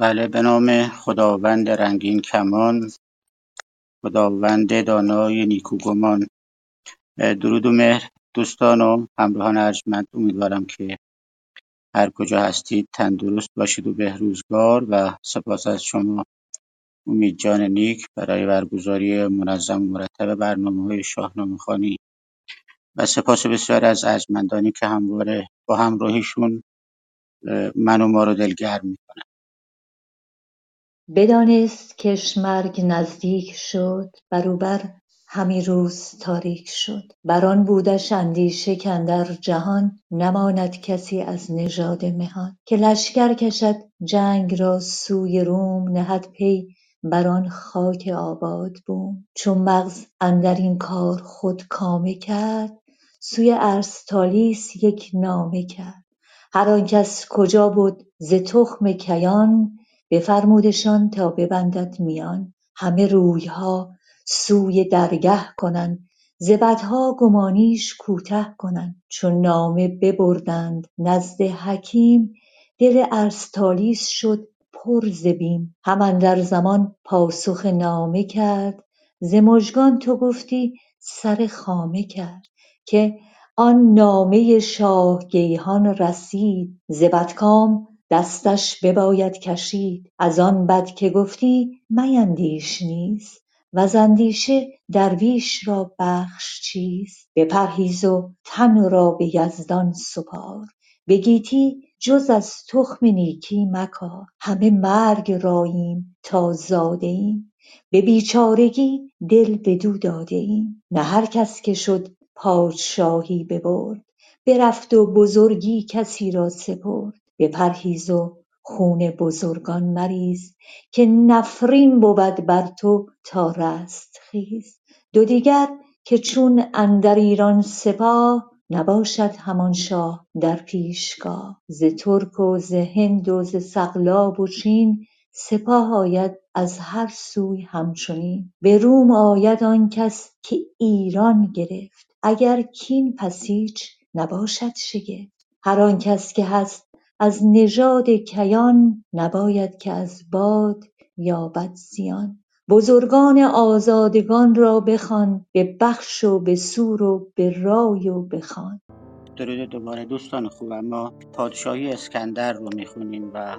بله به نام خداوند رنگین کمان خداوند دانای نیکوگمان درود و مهر دوستان و همراهان ارجمند امیدوارم که هر کجا هستید تندرست باشید و بهروزگار و سپاس از شما. امید جان نیک برای برگزاری منظم و مرتب برنامه های شاهنامه خانی و سپاس بسیار از ارجمندانی که همواره با همراهیشون من و ما رو دلگرم می‌کنن. بدانست کش مرگ نزدیک شد بر همی روز تاریک شد. بران بودش اندیشه کاندر جهان نماند کسی از نژاد مهان. که لشکر کشد جنگ را سوی روم نهد پی بران خاک آباد بوم. چو مغز اندرین کار خود کامه کرد سوی ارسطالیس یک نامه کرد. هر آنکس کجا بد ز تخم کیان بفرمودشان تا ببندد میان. همه رویها سوی درگه کنند. ز بدها گمانیش کوته کنند. چون نامه ببردند نزد حکیم دل ارسطالیس شد پر ز بیم. هم اندر زمان پاسخ نامه کرد. ز مژگان تو گفتی سر خامه کرد. که آن نامه شاه گیهان رسید. ز بدکام دستش بباید کشید. از آن بد که گفتی میندیش نیز وز اندیشه درویش را بخش چیست. بپرهیز و تن را به یزدان سپار. به گیتی جز از تخم نیکی مکار. همه مرگ راییم تا زاده ایم. به بیچارگی دل بدو داده ایم. نه هر کس که شد پادشاهی ببرد. برفت و بزرگی کسی را سپرد. بپرهیز و خون بزرگان مریز که نفرین بود بر تو تا رستخیز دو دیگر که چون اندر ایران سپاه نباشد همان شاه در پیشگاه. ز ترک و ز هند و ز سقلاب و چین سپاه آید از هر سوی همچنین. به روم آید آن کس که ایران گرفت. اگر کین پس هیچ نباشد شگفت. هر آنکس که هست از نژاد کیان نباید که از باد یابد زیان بزرگان آزادگان را بخوان به بخش و به سور و به رای و به خوان. درود دوباره دوستان خوبم ما پادشاهی اسکندر رو می‌خونیم و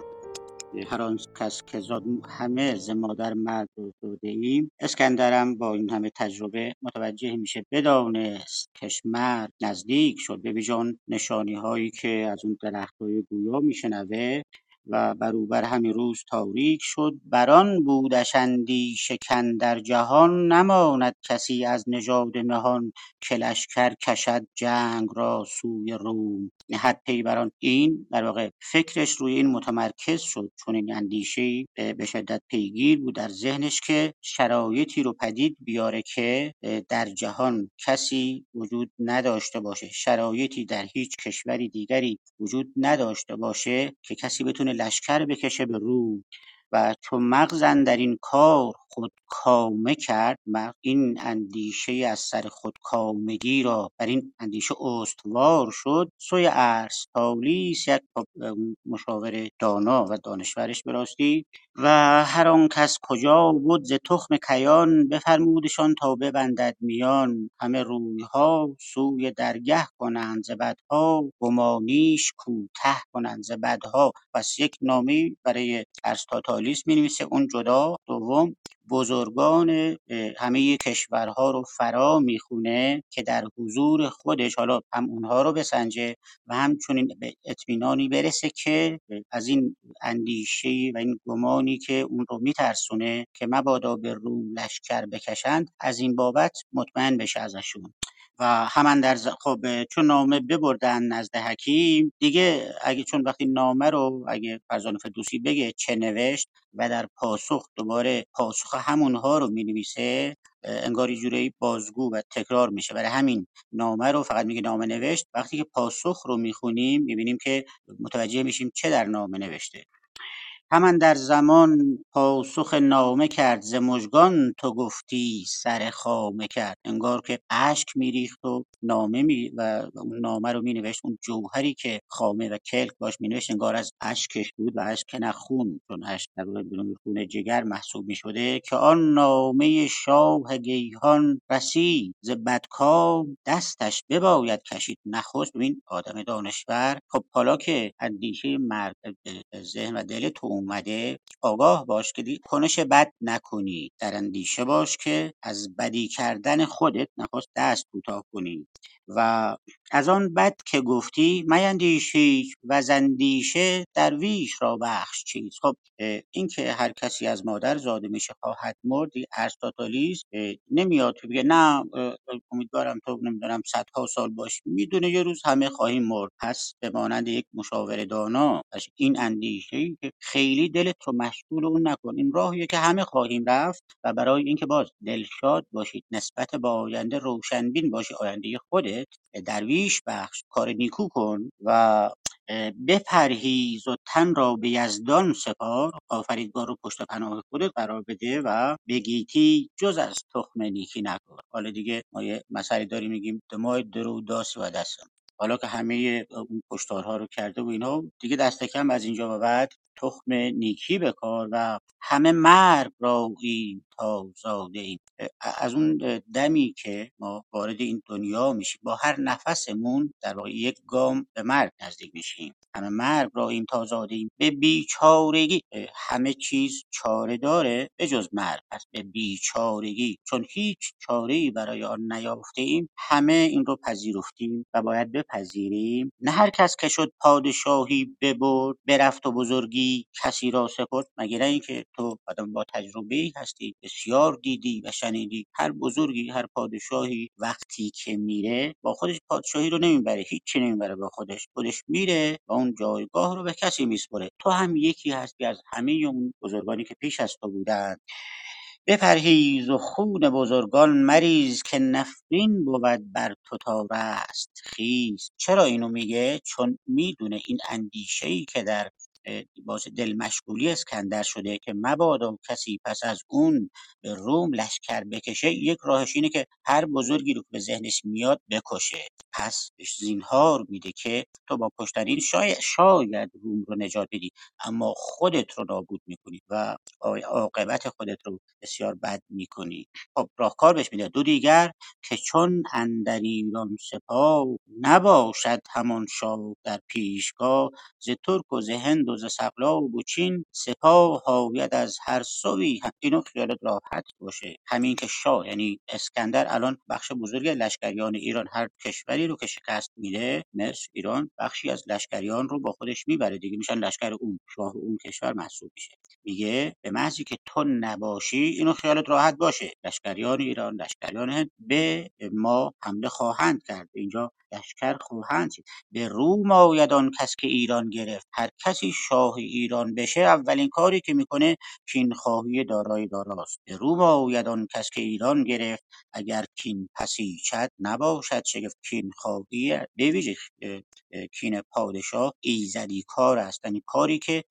هر آن کس که زاد همه ز مادر مرد زاده ایم اسکندرم با این همه تجربه متوجه میشه بدانست کش مرگ نزدیک شد. به ویژان نشانی هایی که از اون درخت های گویا میشنوه و بر او بر همین روز تاریک شد. بران بودش اندیشه کاندر جهان. نماند کسی از نژاد مهان که لشکر کشد جنگ را سوی روم. نهد پی بران این در واقع فکرش روی این متمرکز شد. چون این اندیشه به شدت پیگیر بود در ذهنش که شرایطی رو پدید بیاره که در جهان کسی وجود نداشته باشه. شرایطی در هیچ کشوری دیگری وجود نداشته باشه که کسی بتونه لشکر بکشه به روم و چو مغز اندرین کار خودکامه کرد مغز این اندیشه از سر خودکامگی را بر این اندیشه استوار شد. سوی ارسطالیس یک مشاور دانا و دانشورش به راستی و هر آن کس کجا بد ز تخم کیان بفرمودشان تا ببندد میان. همه رویها سوی درگه کنند ز بدها گمانیش کوته کنند ز بدها. پس یک نامه برای ارسطاطالیس می‌نویسه اون جدا دوم بزرگان همه کشورها رو فرا می‌خونه که در حضور خودش حالا هم اونها رو بسنجه و همچنین به اطمینانی برسه که از این اندیشه و این گمانی که اون رو میترسونه که مبادا به روم لشکر بکشند از این بابت مطمئن بشه ازشون. و همان در خب چون نامه ببردن نزد حکیم دیگه اگه چون وقتی نامه رو اگه فرزان فردوسی بگه چه نوشت و در پاسخ دوباره پاسخ همونها رو می‌نویسه انگار یه جورایی بازگو و تکرار میشه. برای همین نامه رو فقط میگه نامه نوشت. وقتی که پاسخ رو می‌خونیم می‌بینیم که متوجه میشیم چه در نامه نوشته. همان در زمان پاسخ نامه کرد ز مژگان تو گفتی سر خامه کرد. انگار که اشک میریخت و نامه می و اون نامه رو مینوشت اون جوهری که خامه و کلک باش مینوشت انگار از اشکش بود و اشک نه خون چون اشک در بدون خون جگر محسوب می‌شده که آن نامه شاه گیهان رسید. ز بدکام دستش بباید کشید. نخست ببین آدم دانشور. خب حالا که اندیشه مرد ذهن و دل تو اومده آگاه باش که دی- کنش بد نکنی. در اندیشه باش که از بدی کردن خودت نخواست دست کوتاه کنی. و از آن بد که گفتی میندیش هیچ وز اندیشه درویش را بخش چیز. خب این که هر کسی از مادر زاده میشه خواهد مرد این ارسطاطالیسم اه، نمیاد. که بگه نه امیدوارم تو نمی‌دونم صدها سال باشی می‌دونه یه روز همه خواهیم مرد. پس به مانند یک مشاور دانا این اندیشه ای که خیلی دلت رو مشغول اون نکن. این راهیه که همه خواهیم رفت و برای اینکه باز دلشاد باشید نسبت به آینده روشنبین باشی آینده خودت درویش بخش کار نیکو کن و بپرهیز و تن را به یزدان سپار. آفریدگار رو پشت پناه خودت قرار بده و به گیتی جز از تخم نیکی نکن. حالا دیگه ما یه مسئله داریم میگیم دمای درو داس و دستم حالا که همه اون کشتارها رو کرده و اینا دیگه دست کم از اینجا به بعد تخم نیکی بکار و همه مرگ را این تا زاده ایم. از اون دمی که ما وارد این دنیا میشیم با هر نفسمون در واقع یک گام به مرگ نزدیک میشیم. همه مرگ را این تا زاده ایم. به بیچارگی همه چیز چاره داره به جز مرگ. پس به بیچارگی چون هیچ چاره ای برای آن نیافته ایم همه این رو پذیرفتیم و باید بپذیریم نه هر کس که شد پادشاهی ببرد برفت و بزرگی کسی را سپرد. مگر اینکه تو آدم با تجربه ای هستی بسیار دیدی و شنیدی. هر بزرگی هر پادشاهی وقتی که میره با خودش پادشاهی رو نمی‌بره هیچی نمی‌بره با خودش. خودش میره و اون جایگاه رو به کسی میسپره. تو هم یکی هستی از همه اون بزرگانی که پیش از تو بودن. بپرهیز و خون بزرگان مریز که نفرین بود بر تو تا رستخیز. چرا اینو میگه؟ چون می‌دونه این اندیشه ای که در باعث دل مشغولی اسکندر شده که مبادا کسی پس از اون به روم لشکر بکشه یک راهش اینه که هر بزرگی رو که به ذهنش میاد بکشه. پس زینهار میده که تو با کشتن این شاید, شاید روم رو نجات بدی اما خودت رو نابود می‌کنی و عاقبت خودت رو بسیار بد می‌کنی. خب راهکار بهش میده. دو دیگر که چون اندر ایران سپاه نباشد همان شاه در پیشگاه ز ترک و ز هند و ز سقلاب و چین سپاه آید از هر سوی اینو خیالت راحت باشه. همین که شاه یعنی اسکندر الان بخش بزرگی از لشکریان ایران هر کشوری رو که شکست میده مصر ایران بخشی از لشکریان رو با خودش می‌بره دیگه. میشن لشکر اون شاه اون کشور محسوب میشه. میگه به محضی که تو نباشی اینو خیالت راحت باشه. لشکریان ایران لشکریان هند به ما حمله خواهند کرد. اینجا لشکر خواهند شد به روم آید آن کس که ایران گرفت. هر کسی شاه ایران بشه اولین کاری که می‌کنه کین خواهی دارای داراست. به روم آید آن کس که ایران گرفت. اگر کین پسیچد نباشد شگفت. کین خواهی به ویژه کین پادشاه ایزدی کار است. یعنی کاری که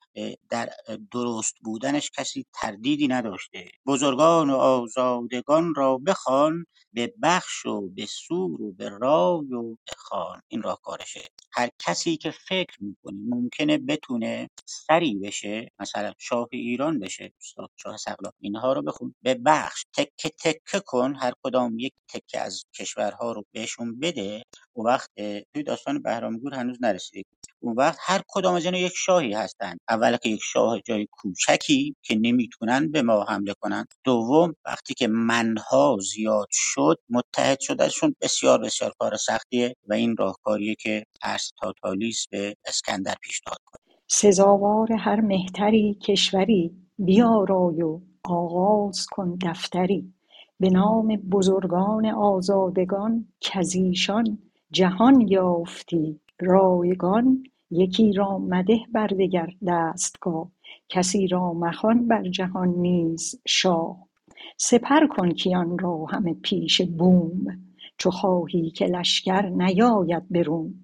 در درست بودنش کسی تردیدی نداشته. بزرگان و آزادگان را بخوان به بخش و به سور و به رای و خان این راهکارشه. هر کسی که فکر می‌کنی ممکنه بتونه سری بشه مثلا شاه ایران بشه شاه سقلاب اینها رو بخون به بخش تکه تکه کن هر کدام یک تکه از کشورها رو بهشون بده و وقت توی داستان بهرامگور هنوز نرسیدیم اون وقت هر کدام از اینا یک شاهی هستند اول که یک شاه جای کوچکی که نمی‌تونن به ما حمله کنن. دوم وقتی که منها زیاد شد متحد شدنشون بسیار بسیار کار سختیه. و این راهکاریه که ارسطاطالیس به اسکندر پیشنهاد کنه. سزاوار هر مهتری کشوری بیارای و آغاز کن دفتری. به نام بزرگان آزادگان کزیشان جهان یافتی رایگان. یکی را مده بر دگر دستگاه کسی را مخوان بر جهان نیز شاه. سپر کن کیان را همه پیش بوم. چو خواهی که لشکر نیاید به روم.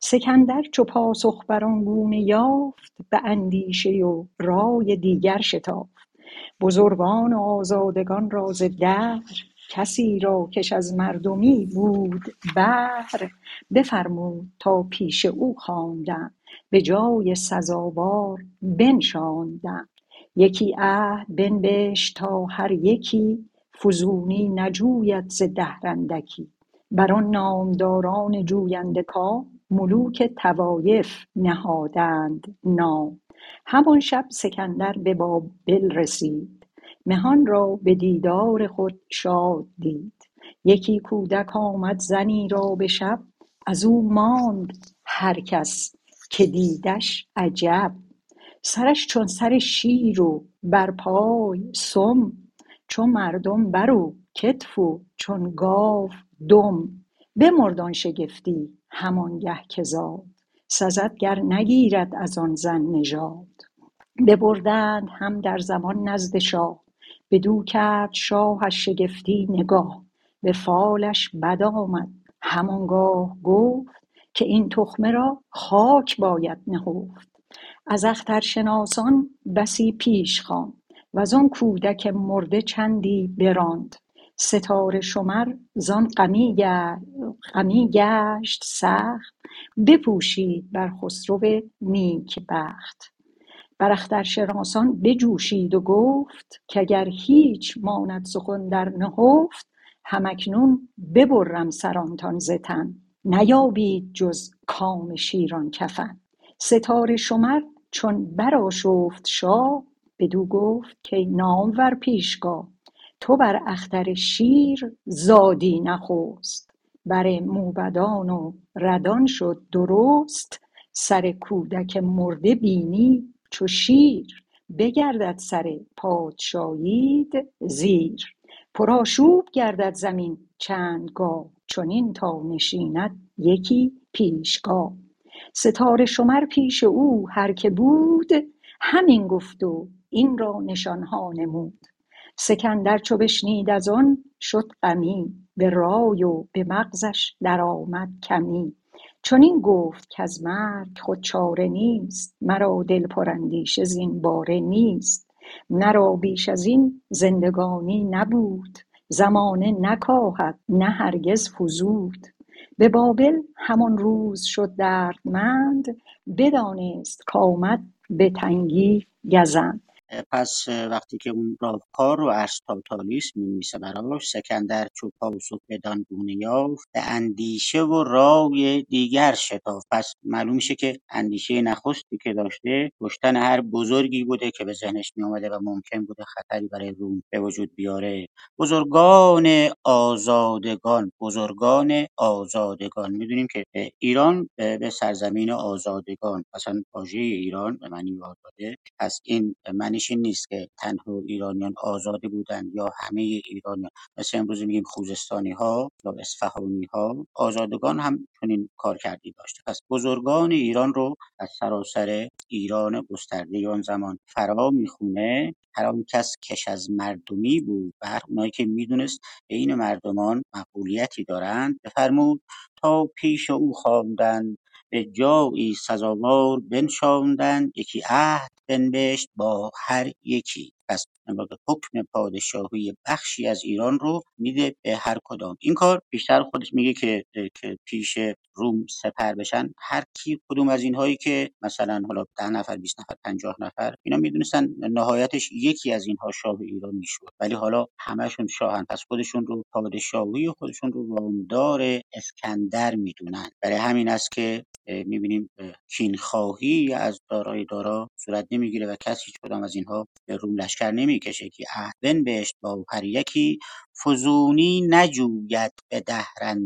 سکندر چو پاسخ بر آن گونه یافت به اندیشه و رای دیگر شتافت. بزرگان و آزادگان را ز کسی را کش از مردمی بود بهر. بفرمود تا پیش او خواندند به جای سزاوار بنشاندند یکی عهد بنبشت تا هر یکی فزونی نجوید ز دهر اندکی. بر آن نامداران جوینده کام ملوک طوایف نهادند نام. همان شب سکندر به بابل رسید. مهان را به دیدار خود شاد دید. یکی کودک آمد زنی را به شب. از او ماند هر کس که دیدش عجب. سرش چون سر شیر و بر پای سم چو مردم بر و کتف و چون گاو دم. بمرد آن شگفتی همانگه که زاد. سزد گر نگیرد از آن زن نژاد. ببردند هم در زمان نزد شاه. بدو کرد شاهش شگفتی نگاه. به فالش بد آمد. همانگاه گفت که این تخمه را خاک باید نهفت. از اخترشناسان بسی پیش خواند. وزان کودک مرده چندی براند. ستاره شمر زان غمی گشت سخت. بپوشید بر خسرو نیک بخت. بر اخترشناسان بجوشید و گفت کاگر هیچ ماند سخن در نهفت هم اکنون ببرم سرانتان ز تن. نیابید جز کام شیران کفن. ستاره شمر چون برآشفت شاه بدو گفت کای نامور پیشگاه تو بر اختر شیر زادی نخست. بر موبدان و ردان شد درست سر کودک مرده بینی چو شیر. بگردد سر پادشاییت زیر. پرآشوب گردد زمین چند گاه چنین تا نشیند یکی پیشگاه ستاره شمر پیش او هر که بود همین گفت و این را نشانها نمود. سکندر چو بشنید از آن شد غمی. به رای و به مغزش درآمد کمی. چنین گفت کز مرگ خود چاره نیست. مرا دل پراندیشه زین باره نیست. مرا بیش ازین زندگانی نبود. زمانه نکاهد نه هرگز فزود. به بابل همان روز شد دردمند. بدانست کآمد به تنگی گزند. پس وقتی که اون راهکار رو ارسطاطالیس می‌نویسه براش سکندر چو پاسخ بدان گونه یافت به اندیشه و رای دیگر شتافت. پس معلوم میشه که اندیشه نخستی که داشته کشتن هر بزرگی بوده که به ذهنش میآمده و ممکن بوده خطری برای روم به وجود بیاره. بزرگان آزادگان بزرگان آزادگان. می‌دونیم که ایران به سرزمین آزادگان. مثلا واژه ایران به معنی آزاده پس این معنیش این نیست که تنها ایرانیان آزاده بودند یا همه ایرانیان. مثل امروز میگیم خوزستانی ها یا اصفهانی ها آزادگان هم چنین کارکردی داشته پس بزرگان ایران رو از سراسر ایران گسترده آن زمان فرا می‌خونه. هر آن کس کش از مردمی بود و هر اونایی که می‌دونست بین مردمان مقبولیتی دارند بفرمود تا پیش او خواندند به جایی سزاوار بنشاندند. یکی عهد بنبشت با هر یکی. پس حکم پادشاهی بخشی از ایران رو میده به هر کدام. این کار بیشتر خودش میگه که که پیش روم سپر بشن. هر کی کدوم از اینهایی که مثلا حالا ده نفر 20 نفر 50 نفر اینا می‌دونستن نهایتش یکی از اینها شاه ایران می‌شد. ولی حالا همشون شاهن. پس خودشون رو پادشاهی خودشون رو وامدار اسکندر می‌دونن. برای همین است که می‌بینیم کینخواهی از دارای دارا صورت نمی‌گیره و کسی هیچ کدام از اینها به روم لشکر نمی‌کشه که عهد بنبشت با هر یکی فزونی نجوید به دهر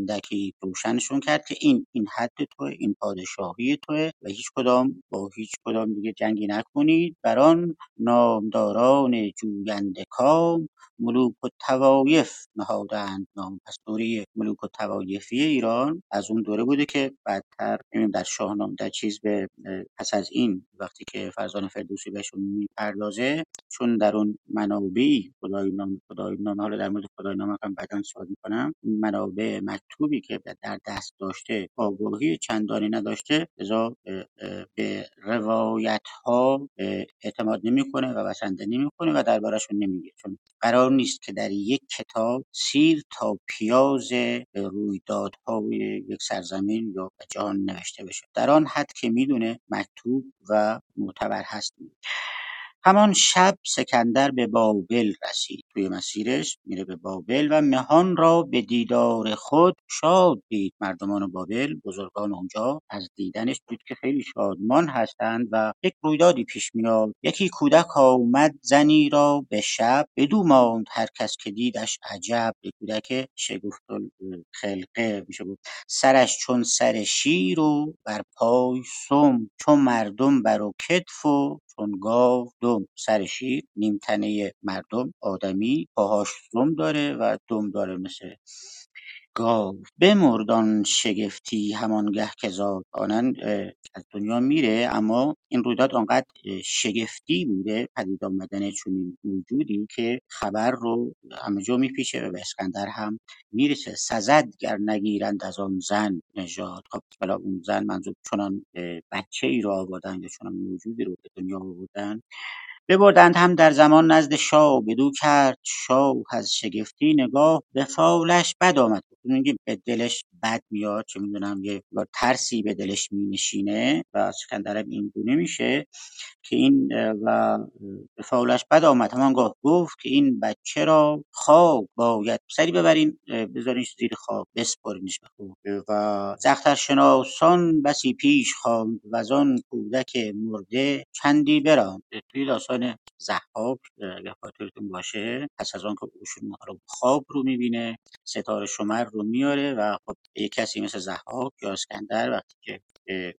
روشنشون کرد که این این حد توه این پادشاهی توه و هیچ کدام با هیچ کدام دیگه جنگی نکنید. بر آن نامداران جوینده کام ملوک و توایف نهادند. نام پس دوره ملوک و توایفی ایران از اون دوره بوده که بعدتر در شاهنامه در چیز به پس از این وقتی که فرزان فردوسی بهشون می‌پردازه چون در اون منابعی خدای نام خدای نام حالا در مورد نامه هم بعدا صحبت می‌کنم. منابع مکتوبی که در دست داشته آگاهی چندانی نداشته لذا به روایت ها اعتماد نمی‌کنه و بسنده نمی‌کنه و دربارشون نمیگه. چون قرار نیست که در یک کتاب سیر تا پیاز رویدادهای یک سرزمین یا جهان نوشته بشه. در آن حد که می‌دونه مکتوب و معتبر هست. همان شب سکندر به بابل رسید. توی مسیرش میره به بابل و مهان را به دیدار خود شاد دید. مردمان بابل بزرگان اونجا از دیدنش دید که خیلی شادمان هستند و یک رویدادی پیش میاد. یکی کودک آمد زنی را به شب بدو ماند هر کس که دیدش عجب. به کودک شگفت خلقه میشه گفت. سرش چون سر شیر و بر پای سم. چون مردم بر و کتف و چون گاو دم سر شیر نیمتنه مردم آدمی پاهاش دم داره و دم داره مثل گاو. بمرد آن شگفتی همانگه که زاد آنن از دنیا میره اما این رویداد آنقدر شگفتی بوده پدید آمدن چنین موجودی که خبر رو همه جا میپیچه و به اسکندر هم می‌رسه. سزد گر نگیرند از آن زن نژاد. خب حالا اون زن منظور چنان بچه ای رو آوردن یا چنان موجودی رو به دنیا آوردن ببردند هم در زمان نزد شاه بدو کرد. شاه از شگفتی نگاه به فالش بد آمد. میگه به دلش بد میاد چه می‌دونم یه ترسی به دلش مینشینه و اسکندرم این گونه میشه که این و به فالش بد آمد. همانگاه گفت که این بچه را خواب باید سری ببرین بذارینش زیر خواب خواب. و زختر شناسان بسی پیش خواند و آن کودک مرده چندی براند توی داستان زحاک اگر خاطرتون باشه پس از آن که اوشون رو خواب رو می‌بینه ستاره شمر رو میاره و خب یک کسی مثل زحاک یا اسکندر وقتی که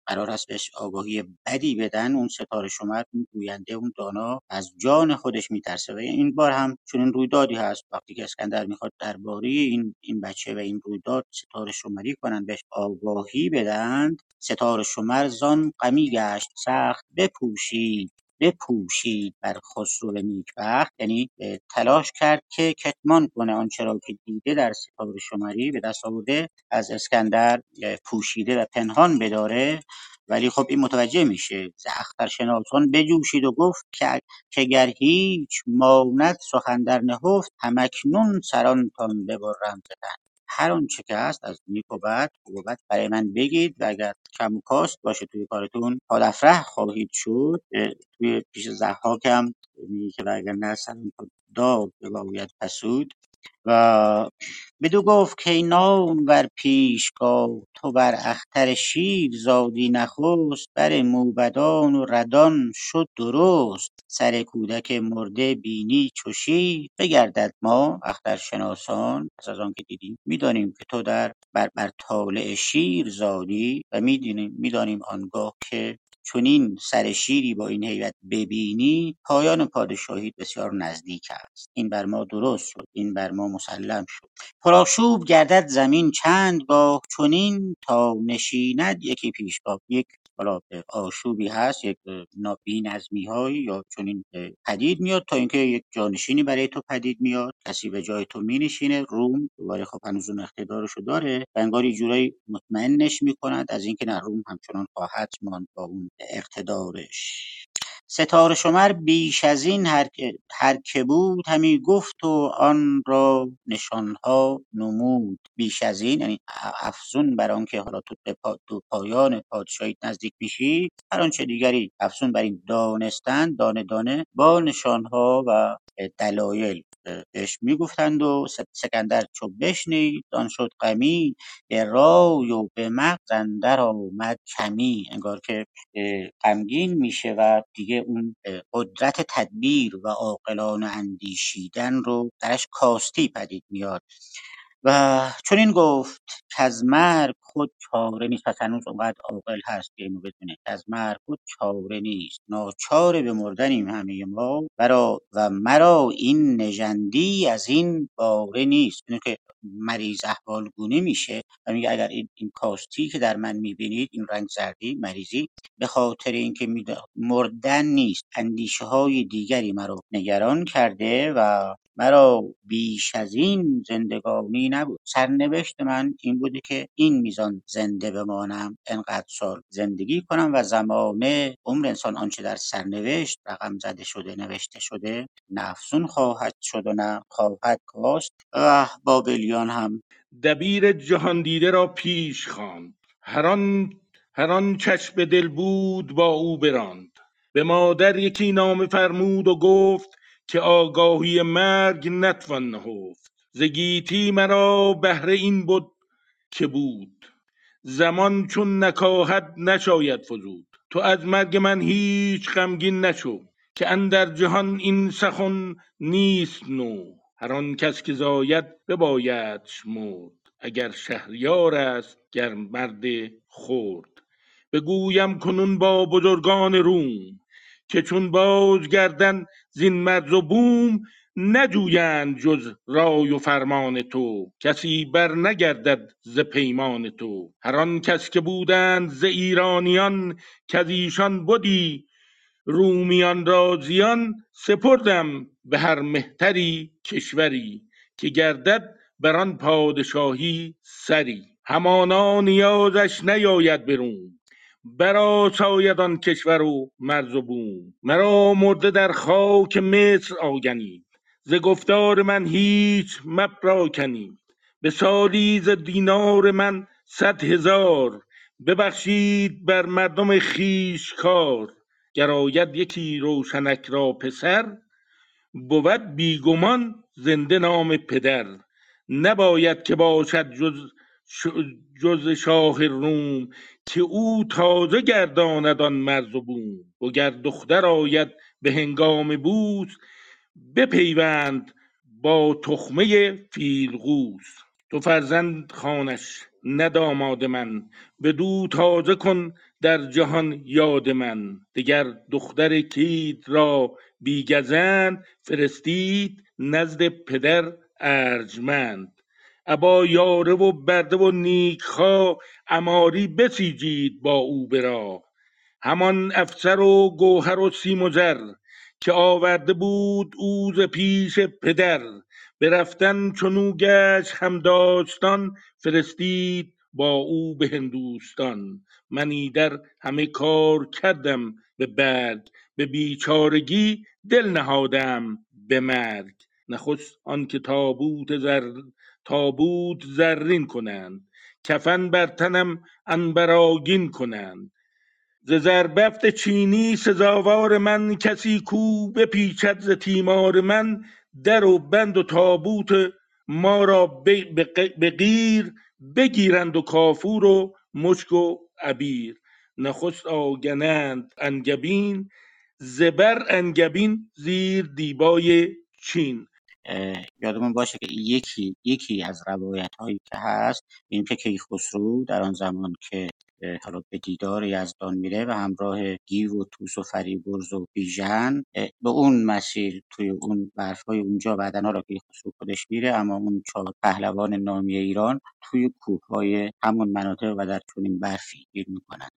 قرار هست بهش آگاهی بدی بدن اون ستاره شمر اون گوینده اون دانا از جان خودش میترسه و این بار هم چون این رویدادی هست. وقتی که اسکندر می‌خواد درباره این این بچه و این رویداد ستاره شمری کنن بهش آگاهی بدن ستاره شمر زان غمی گشت سخت بپوشید. بپوشید بر خسرو نیکبخت یعنی تلاش کرد که کتمان کنه آنچه را که دیده در ستاره شمری به دست آورده از اسکندر پوشیده و پنهان بداره. ولی خب این متوجه میشه. ز شناسان بجوشید و گفت که که گر هیچ ماند سخن در نهفت همکنون سرانتان ببرم ز هر آنچه که هست از نیک و بد و بد برای من بگید و اگر کم و کاست باشه توی کارتون. پادافره خواهید شد. توی پیش زحاک هم میگه که اگر نه داد بباید پسود. و بدو گفت کای نامور پیشگاه تو بر اختر شیر زادی نخست بر موبدان و ردان شد درست. سر کودک مرده بینی چو شیر بگردد ما اخترشناسان. پس از آنکه دیدیم می‌دانیم که تو در بر بر طالع شیر زادی و می‌دانیم می‌دانیم آنگاه که چنین سر شیری با این هیبت ببینی پایان پادشاهی بسیار نزدیک است. این بر ما درست شد این بر ما مسلم شد. پرآشوب گردد زمین چندگاه چنین تا نشیند یکی پیشگاه یک حالا آشوبی هست یک هایی یا چنین پدید میاد تا اینکه یک جانشینی برای تو پدید میاد. کسی به جای تو مینشینه. روم دوباره خب هنوز اون اقتدارشو داره. و انگار جورایی مطمئنش می‌کند از اینکه نه روم همچنان خواهد ماند با اون اقتدارش. ستاره شمر بیش از این هر که بود همی گفت و آن را نشانها نمود. بیش از این یعنی افزون بر آنکه حالا تو به پایان پادشاهی نزدیک میشی هر آنچه دیگری افزون بر این دانستن دانه دانه با نشانها و دلایل. بهش می‌گفتند و سکندر چو بشنید آن شد غمی به رای و به مغز اندر آمد کمی انگار که غمگین میشه و دیگه اون قدرت تدبیر و عاقلانه اندیشیدن رو درش کاستی پدید میاد و چنین گفت از مرگ خود چاره نیست پس هنوز اونقدر عاقل هست که اینو بدونه. از مرگ خود چاره نیست. ناچار به مردنیم همه ما مرا و مرا این نژندی از این باره نیست. اینو که مریض احوال میشه و میگه اگر این, این کاستی که در من می‌بینید این رنگ زردی مریضی به خاطر اینکه مردن نیست. اندیشه های دیگری مرا نگران کرده و مرا بیش از این زندگانی نبود. سرنوشت من این بوده که این میزان زنده بمانم انقدر سال زندگی کنم و زمانه عمر انسان آنچه در سرنوشت رقم زده شده نوشته شده نه افزون خواهد شد و نه خواهد کاست و بابلیان هم. دبیر جهان دیده را پیش خواند. هر آن هر آن چشم دل بود با او براند. به مادر یکی نامه فرمود و گفت که آگاهی مرگ نتوان نهفت. ز گیتی مرا بهره این بود که بود. زمان چون نکاهد نشاید فزود. تو از مرگ من هیچ غمگین نشو که اندر جهان این سخن نیست نو. هر آن کس که زاید ببایدش مرد. اگر شهریار است گر مرد خرد. بگویم کنون با بزرگان روم که چون باز گردن زین مرز و بوم نجویند جز رای و فرمان تو. کسی بر نگردد ز پیمان تو. هر آن کس که بودند ز ایرانیان که ایشان بدی. رومیان را زیان سپردم به هر مهتری کشوری که گردد بر آن پادشاهی سری. همانا نیازش نیاید به روم. برآساید آن کشور و مرز و بوم. مرا مرده در خاک مصر آگنید ز گفتار من هیچ مپراکنید به سالی ز دینار من صد هزار. ببخشید بر مردم خویش کار. گر آید یکی روشنک را پسر بود بیگمان زنده نام پدر. نباید که باشد جز جز شاه روم که او تازه گرداند آن مرز و بوم. وگر دختر آید به هنگام بوس بپیوند با تخمه فیلقوس تو فرزند خانش نه داماد من بدو تازه کن در جهان یاد من. دگر دختر کید را بی گزند فرستید نزد پدر ارجمند. ابا یاره و برده و نیکخواه عماری بسیجید با او به همان افسر و گوهر و سیم و زر که آورده بود او ز پیش پدر. به رفتن چنو گشت هم داستان فرستید با او به هندوستان. من ایدر همه کار کردم به برگ به بیچارگی دل نهادم به مرگ. نخست آنکه تابوت زر تابوت زرین کنند کفن بر تنم عنبرآگین کنند. ز زربفت چینی سزاوار من کسی کو بپیچد ز تیمار من در و بند و تابوت ما را به بگیرند و کافور و مشک و عبیر. نخست آگنند انگبین زبر انگبین زیر دیبای چین. یادمون باشه که یکی یکی از روایت هایی که هست این که کیخسرو در آن زمان که حالا به دیدار یزدان میره و همراه گیو و توس و فریبرز و بیژن به اون مسیر توی اون برف های اونجا بعدن را کیخسرو خودش میره اما اون چهار پهلوان نامی ایران توی کوه های همون مناطق و در چنین برفی گیر می‌کنن.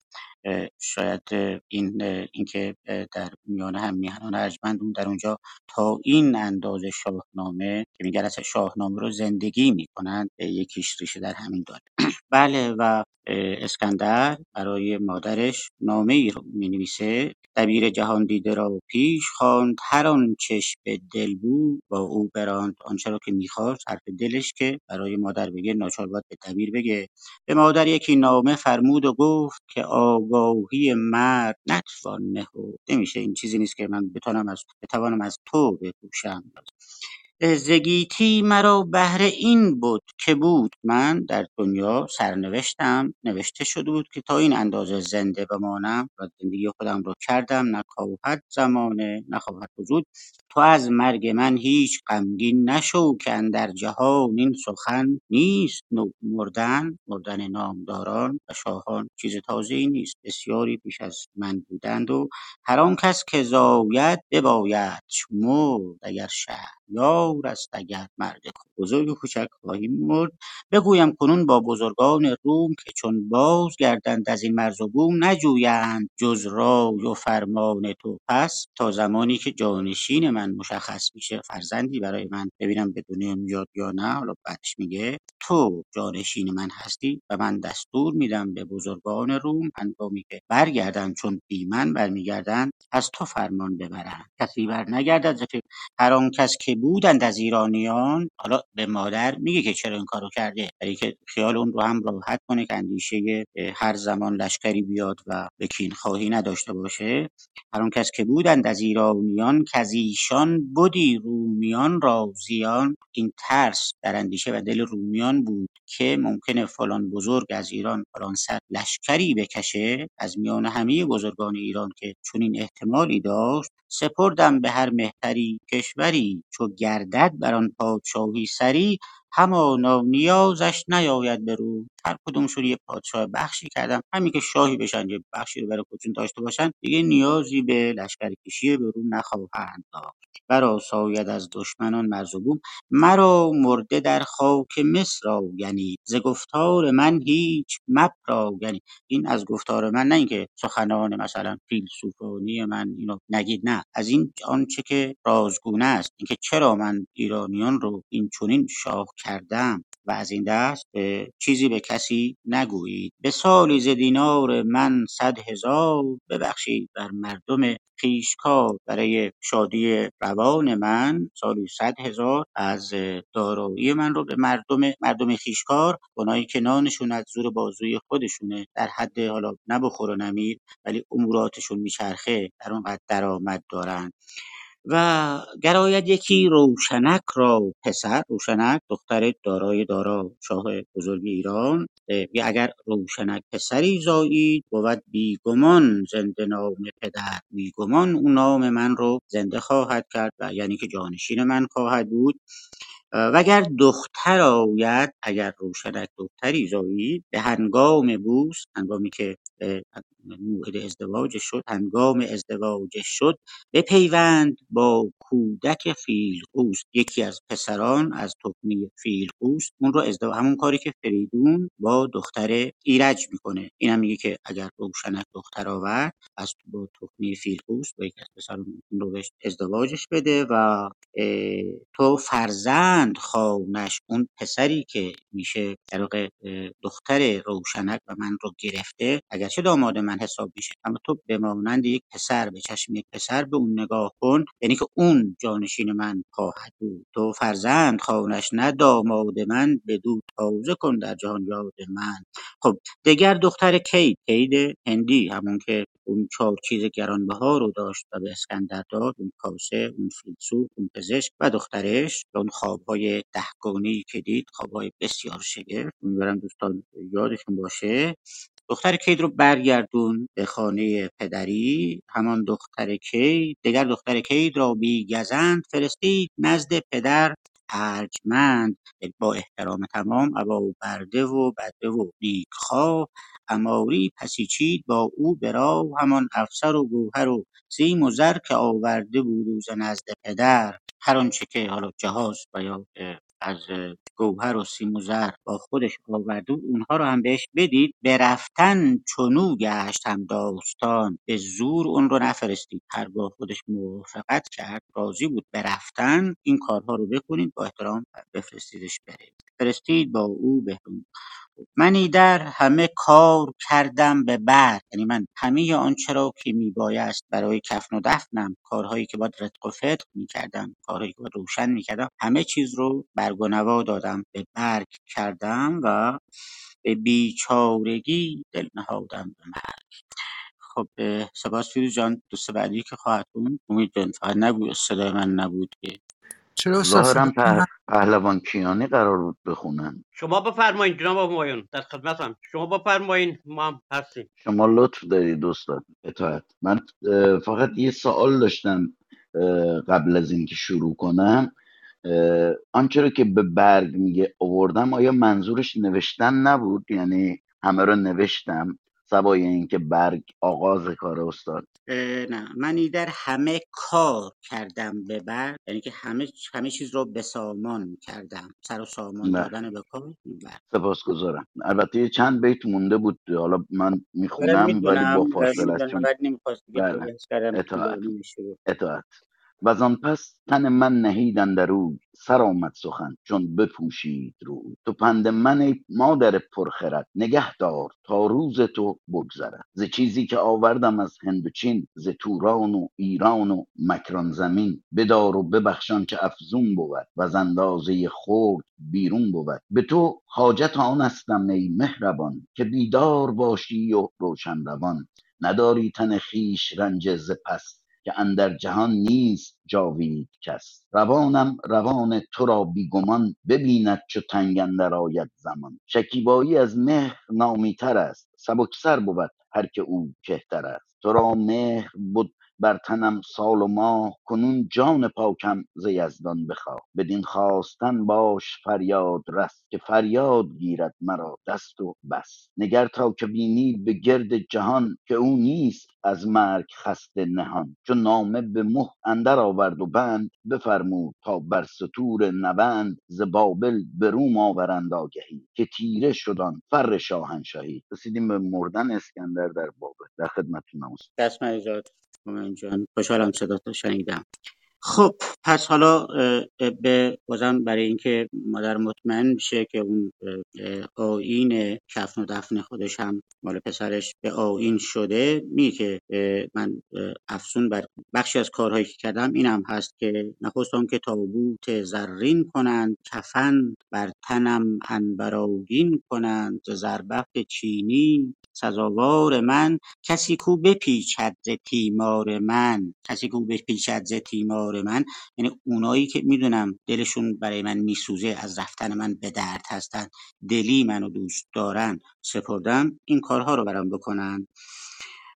شاید این اینکه در میان هم میهنان ارجمند اون در اونجا تا این اندازه شاهنامه که میگن اصلا شاهنامه رو زندگی می‌کنند یکیش ریشه در همین داره. بله و اسکندر برای مادرش نامه ای رو می نویسه دبیر جهان دیده را پیش خواند. هر آن چش به دل بود با او براند. آنچه را که می‌خواست حرف دلش که برای مادر بگه ناچار باید به دبیر بگه. به مادر یکی نامه فرمود و گفت که آگاهی مرد نتوان نهفت. نمیشه این چیزی نیست که من بتوانم از بتوانم از تو بپوشم. زگیتی مرا بهر این بود که بود. من در دنیا سرنوشتم نوشته شده بود که تا این اندازه زنده بمانم و زندگی خودم رو کردم نکاهد زمانه نخواهد وجود تو از مرگ من هیچ غمگین نشو که اندر جهان این سخن نیست. نو مردن مردن نامداران و شاهان چیز تازه نیست. بسیاری پیش از من بودند و هر آن کس که زاید بباید مرد اگر شهریار است اگر مرد بزرگ و کوچک خواهیم مرد. بگویم کنون با بزرگان روم که چون باز گردند از این مرز و بوم نجویند جز رای و فرمان تو. پس تا زمانی که جانشین من مشخص میشه فرزندی برای من ببینم به دنیا میاد یا نه حالا بعدش میگه تو جانشین من هستی و من دستور میدم به بزرگان روم هنگامی که برگردند چون بی من برمیگردند از تو فرمان ببرند کسی بر نگردد ز هر آن کس که بودند از ایرانیان حالا به مادر میگه که چرا این کارو کرده؟ برای که خیال اون رو هم راحت کنه که اندیشه هر زمان لشکری بیاد و به خواهی نداشته باشه. هر آن کس که بودند از ایرانیان از ایشان بودی رومیان را زیان این ترس در اندیشه و دل رومیان بود که ممکنه فلان بزرگ از ایران فلان سر لشکری بکشه. از میان همه بزرگان ایران که چنین احتمالی داشت سپردم به هر مهتری کشوری. چو گردد بر آن پادشاهی سری همانا نیازش نیاید به هر کدومشون یه پادشاه بخشی کردم. همین که شاهی بشن یه بخشی رو برای خودشون داشته باشن دیگه نیازی به لشکرکشی به رو نخواهند داشت ساید از دشمنان مرز و بوم مرا مرده در خاک مصر یعنی ز گفتار من هیچ مپراگنی این از گفتار من نه اینکه سخنان مثلا فیلسوفانی من اینو نگید نه. از این آنچه که رازگونه است. اینکه چرا من ایرانیان رو این چنین شاه کردم. و از این دست چیزی به کسی نگویید. به سالی ز دینار من صد هزار ببخشید بر مردم پیشکار. برای شادی روان من سالی صد هزار از دارایی من رو به مردم مردم خیشکار اونایی که نانشون از زور بازوی خودشونه در حد حالا نه بخور و نمیر ولی اموراتشون میچرخه در اونقدر درآمد دارن. و گراید یکی روشنک را پسر روشنک دختر دارای دارا شاه بزرگ ایران اگر روشنک پسری زایید بود بیگمان زنده نام پدر. بیگمان اون نام من رو زنده خواهد کرد و یعنی که جانشین من خواهد بود. وگر دختر آید اگر روشنک دختری زایید به هنگام بوس هنگامی که موعد ازدواج شد هنگام ازدواج شد بپیوند با کودک فیلقوس یکی از پسران از تخمی فیلقوس اون رو ازدواج همون کاری که فریدون با دختر ایرج می‌کنه. این هم میگه که اگر روشنک دختر آورد از با تخمی فیلقوس با یکی از پسران رو ازدواجش بده و تو فرزند خانش اون پسری که میشه در دختر روشنک و من رو گرفته اگرچه داماد من حساب میشه. اما تو به مانند یک پسر به چشم یک پسر به اون نگاه کن یعنی که اون جانشین من خواهد بود. تو فرزند خانش نه داماد من بدو تازه کن در جهان یاد من. خب دگر دختر کید کید هندی همون که اون چهار چیز گرانبها رو داشت و به اسکندر داد اون کاسه اون فیلسوف اون پزشک و دخترش. و اون خوابهای دهگانهای که دید خوابهای بسیار شگفت. امیدوارم دوستان یادشون باشه. دختر کید رو برگردون به خانه پدری؟ همان دختر کید دگر دختر کید را بی گزند فرستید نزد پدر ارجمند با احترام تمام ابا و برده و بده و نیکخواه. اماری پسیچید با او به راه همان افسر و گوهر و سیم و زر که آورده بود ز نزد پدر. هر آنچه که حالا جهاز و یا از گوهر و سیم و زر با خودش آورده بود اونها رو هم بهش بدید. به رفتن چنو گشت هم داستان. به زور اون رو نفرستید. هرگاه خودش موافقت کرد. راضی بود به رفتن. این کارها رو بکنید. با احترام بفرستیدش بره. فرستید با او به من ایدر همه کار کردم به بعد. یعنی من همه آنچه را که میبایست برای کفن و دفنم کارهایی که باید رتق و فتق می‌کردم کارهایی که باید روشن می‌کردم همه چیز رو برگ و نوا دادم. به برگ کردم و به بیچارگی دل نهادم به مرگ. خب سپاس فیروز جان دوست بعدی که خواهد بود. امید جان فقط نگو صدای من نبود که چرا ظاهرا پهلوان کیانی قرار بود بخونن. شما بفرمایید جناب آقایون در خدمتم. شما بفرمایید ما هم هستیم. شما لطف دارید استاد اطاعت. من فقط یه سوال داشتم قبل از اینکه شروع کنم. آنچه رو که به برگ میگه آوردم آیا منظورش نوشتن نبود؟ یعنی همه رو نوشتم. سوای اینکه برگ آغاز کار استاد. نه. من ایدر همه کار کردم به بعد. یعنی که همه همه چیز رو به سامان کردم. سر و سامان نه. دادن به کار. بله. سپاسگزارم. البته یه چند بیت مونده بود. حالا من آره می‌خونم ولی با فاصله چون بله. اطاعت. میشه اطاعت. وزان پس تن من نهید اندرو سر آمد سخن چون بپوشید روی. تو پند من ای مادر پرخرد نگه دار تا روز تو بگذرد. ز چیزی که آوردم از هند و چین ز توران و ایران و مکران زمین. بدار و ببخشان که افزون بود و اندازه خورد بیرون بود. به تو حاجت آن هستم ای مهربان که بیدار باشی و روشن روان. نداری تن خویش رنج ز پس که اندر جهان نیست جاوید کس. روانم روان تو را بیگمان ببیند چو تنگ اندر آید زمان. شکیبایی از مهر نامیتر است سبکسر بود هر که او کهتر است. تو را مهر بود بر تنم سال و ماه کنون جان پاکم ز یزدان بخواه. بدین خواستن باش فریاد رس که فریاد گیرد مرا دست و بس. نگر تا که بینی به گرد جهان که او نیست از مرگ خسته نهان. چون نامه به مه اندر آورد و بند بفرمود تا بر ستور نبند ز بابل به روم آورند آگهی. که تیره شدن فر شاهنشاهی. رسیدیم به مردن اسکندر در بابل. در خدمتتونم. دست مومن جان. خوشحالم صدات رو شنیدم. خب پس حالا به بازم برای اینکه مادر مطمئن بشه که اون اه، آیین کفن و دفن خودش هم مال پسرش به آیین شده می که من افسون بر بخشی از کارهایی که کردم این هم هست که نخست که تابوت زرین کنند کفن بر تنم عنبرآگین کنند ز زربفت چینی سزاوار من کسی کو بپیچد ز تیمار من. کسی کو بپیچد ز تیمار من. یعنی اونایی که می‌دونم دلشون برای من میسوزه از رفتن من به درد هستن دلی منو دوست دارن سپردم این کارها رو برام بکنن.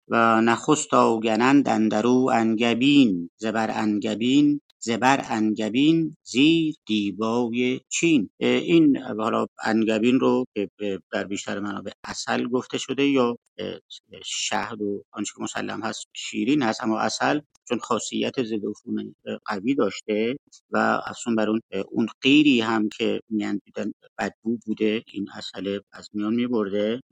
و نخست آگنند اندرو انگبین زبر انگبین زبر انگبین زیر دیبای چین. این حالا انگبین رو که در بیشتر منابع اصل گفته شده یا شهد و آنچه که مسلم هست شیرین هست اما اصل چون خاصیت ضد قوی داشته و افزون بر اون اون غیری هم که میان دیدن بدبو بوده این اصل از میان میبرده.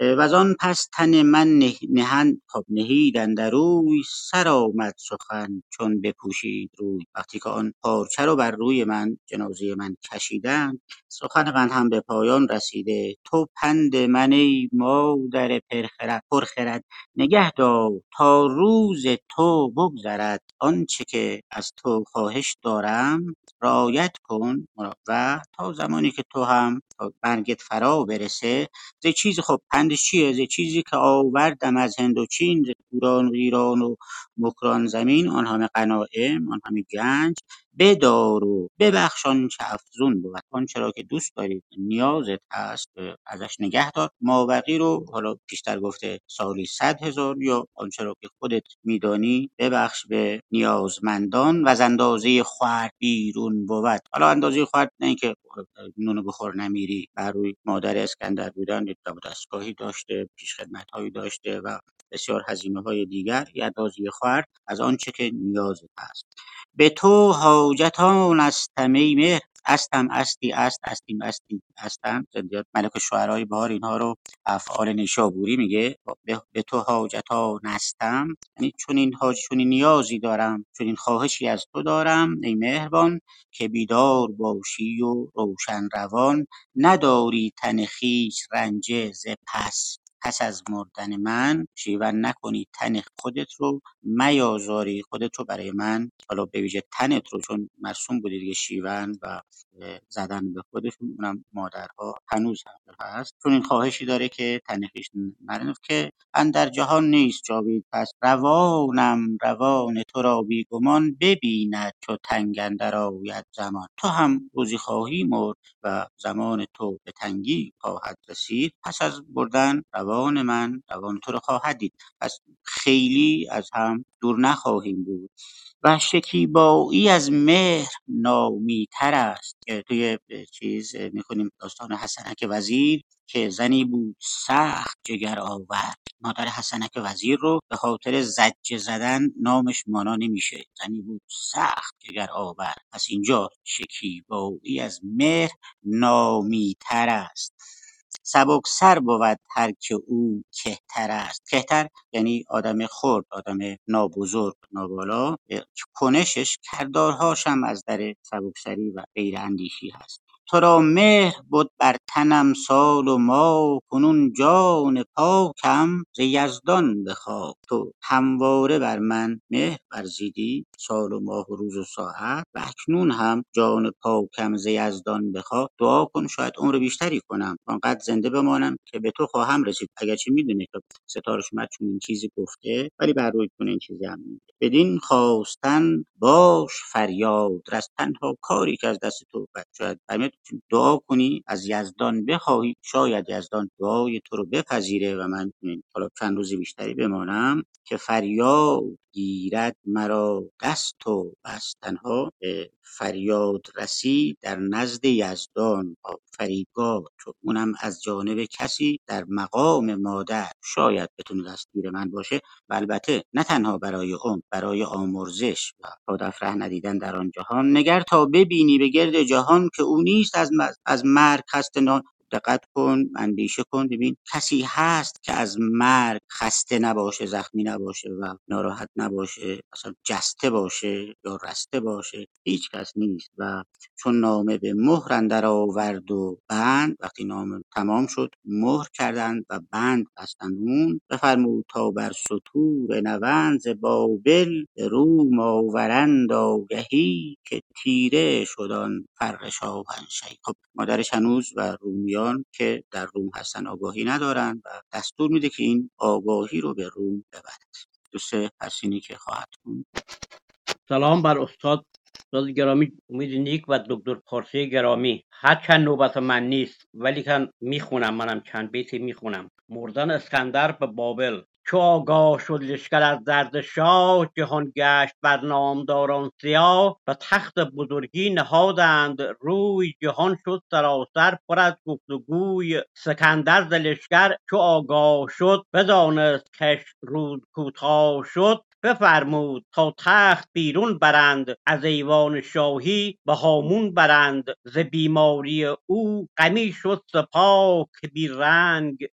وزان پس تن من نه نهن خب نهید اندروی سر آمد سخن چون بپوشید روی. وقتی که آن پارچه رو بر روی من جنازه من کشیدند سخن من هم به پایان رسیده. تو پند من ای مادر پرخرد پرخرد نگه دار تا روز تو بگذرد. آنچه که از تو خواهش دارم رعایت کن و تا زمانی که تو هم تا مرگت فرا برسه. ز چیز خب پندش چیه؟ ز چیزی که آوردم از هند و چین ز توران و ایران و مکران زمین آن همه غنایم آن همه گنج. بدار و ببخش آنچه افزون بود. آنچه را که دوست دارید نیازت هست ازش نگه دار. مابقی رو حالا بیشتر گفته سالی صد هزار یا آنچه را که خودت میدانی ببخش به نیازمندان و از اندازه خورد بیرون بود. حالا اندازه خورد نه اینکه نونو بخور نمیری. بر روی مادر اسکندر بودن دستگاهی داشته پیش هایی داشته و بسیار هزینه های دیگر یه اندازه خورد از آنچه که نیازت هست. به تو حاجت آن استم ای مهر. استم استی است استیم استیم استم زندیات ملک شعرهای بهار اینها رو افعال نیشابوری میگه. به, تو حاجت آن استم یعنی چون این حاج چون این نیازی دارم چون این خواهشی از تو دارم ای مهربان که بیدار باشی و روشن روان. نداری تن خویش رنجه ز پس. پس از مردن من شیون نکنی تن خودت رو میازاری خودت رو برای من. حالا به ویژه تنت رو چون مرسوم بوده دیگه شیون و زدن به خودشون اونم مادرها هنوز هم هست. چون این خواهشی داره که تن خویش که اندر جهان نیست جاوید پس روانم روان تو را بیگمان ببیند چو تنگ اندر آید زمان. تو هم روزی خواهی مرد و زمان تو به تنگی خواهد رسید. پس از بردن روان من روان تو رو خواهد دید. پس خیلی از هم دور نخواهیم بود. و شکیبایی از مهر نامیتر است. که توی چیز می‌خونیم داستان حسنک وزیر که زنی بود سخت جگر آور مادر حسنک وزیر رو به خاطر زجه زدن نامش مانا نمیشه. زنی بود سخت جگر آور پس اینجا شکیبایی از مهر نامیتر است. سبکسر بود هر که او کهتر است. کهتر یعنی آدم خرد آدم نابزرگ نابالا کنشش کردارهاش هم از در سبکسری و غیر اندیشی هست. تو را مهر بد بر تنم سال و ماه کنون جان پاکم ز یزدان بخواه تو همواره بر من مهر ورزیدی سال و ماه و روز و ساعت و اکنون هم جان پاکم ز یزدان بخواه دعا کن شاید عمر بیشتری کنم آنقدر زنده بمانم که به تو خواهم رسید. اگرچه می‌دونه که ستارش اومد چون چیزی گفته ولی بر روی کنه این چیزی هم میگه. بدین خواستن باش فریاد رس. تنها کاری که از دست تو شاید دعا کنی از یزدان بخواهی شاید یزدان دعای تو رو بپذیره و من حالا چند روزی بیشتری بمانم. که فریاد گیرد مرا دست و بس تنها فریاد رسی در نزد یزدان فریدگاه چون اونم از جانب کسی در مقام مادر شاید بتونه دستگیر من باشه. و البته نه تنها برای اون برای آمرزش و پاداف ره ندیدن در آن جهان. نگر تا ببینی به گرد جهان که او نیست از, از مرگ خسته دقت کن اندیشه کن ببین کسی هست که از مرگ خسته نباشه زخمی نباشه و ناراحت نباشه اصلا جسته باشه یا رسته باشه هیچ کس نیست و چون نامه به مهر اندر آورد و بند وقتی نامه تمام شد مهر کردند و بند بستند. اون بفرمود تا بر سطور نوند بابل به روم آورند آگهی که تیره شد آن فر شاهنشهی خب مادرش هنوز و رومیان که در روم هستن آگاهی ندارند و دستور میده که این آگاهی رو به روم ببرد. دوست حسینی که خواهد کن سلام بر استاد استاد گرامی امید نیک و دکتر پارسی گرامی. هرچند نوبت من نیست ولی کن می‌خونم منم چند بیتی می‌خونم. مردن اسکندر به بابل. چو آگاه شد لشکر از درد شاه جهان گشت بر نامداران سیاه. و تخت بزرگی نهادند روی جهان شد سراسر پر از گفت گوی سکندر ز لشکر چو آگاه شد بدانست کش روز کوتاه شد. بفرمود تا تخت بیرون برند از ایوان شاهی به هامون برند. ز بیماری او غمی شد سپاه که بی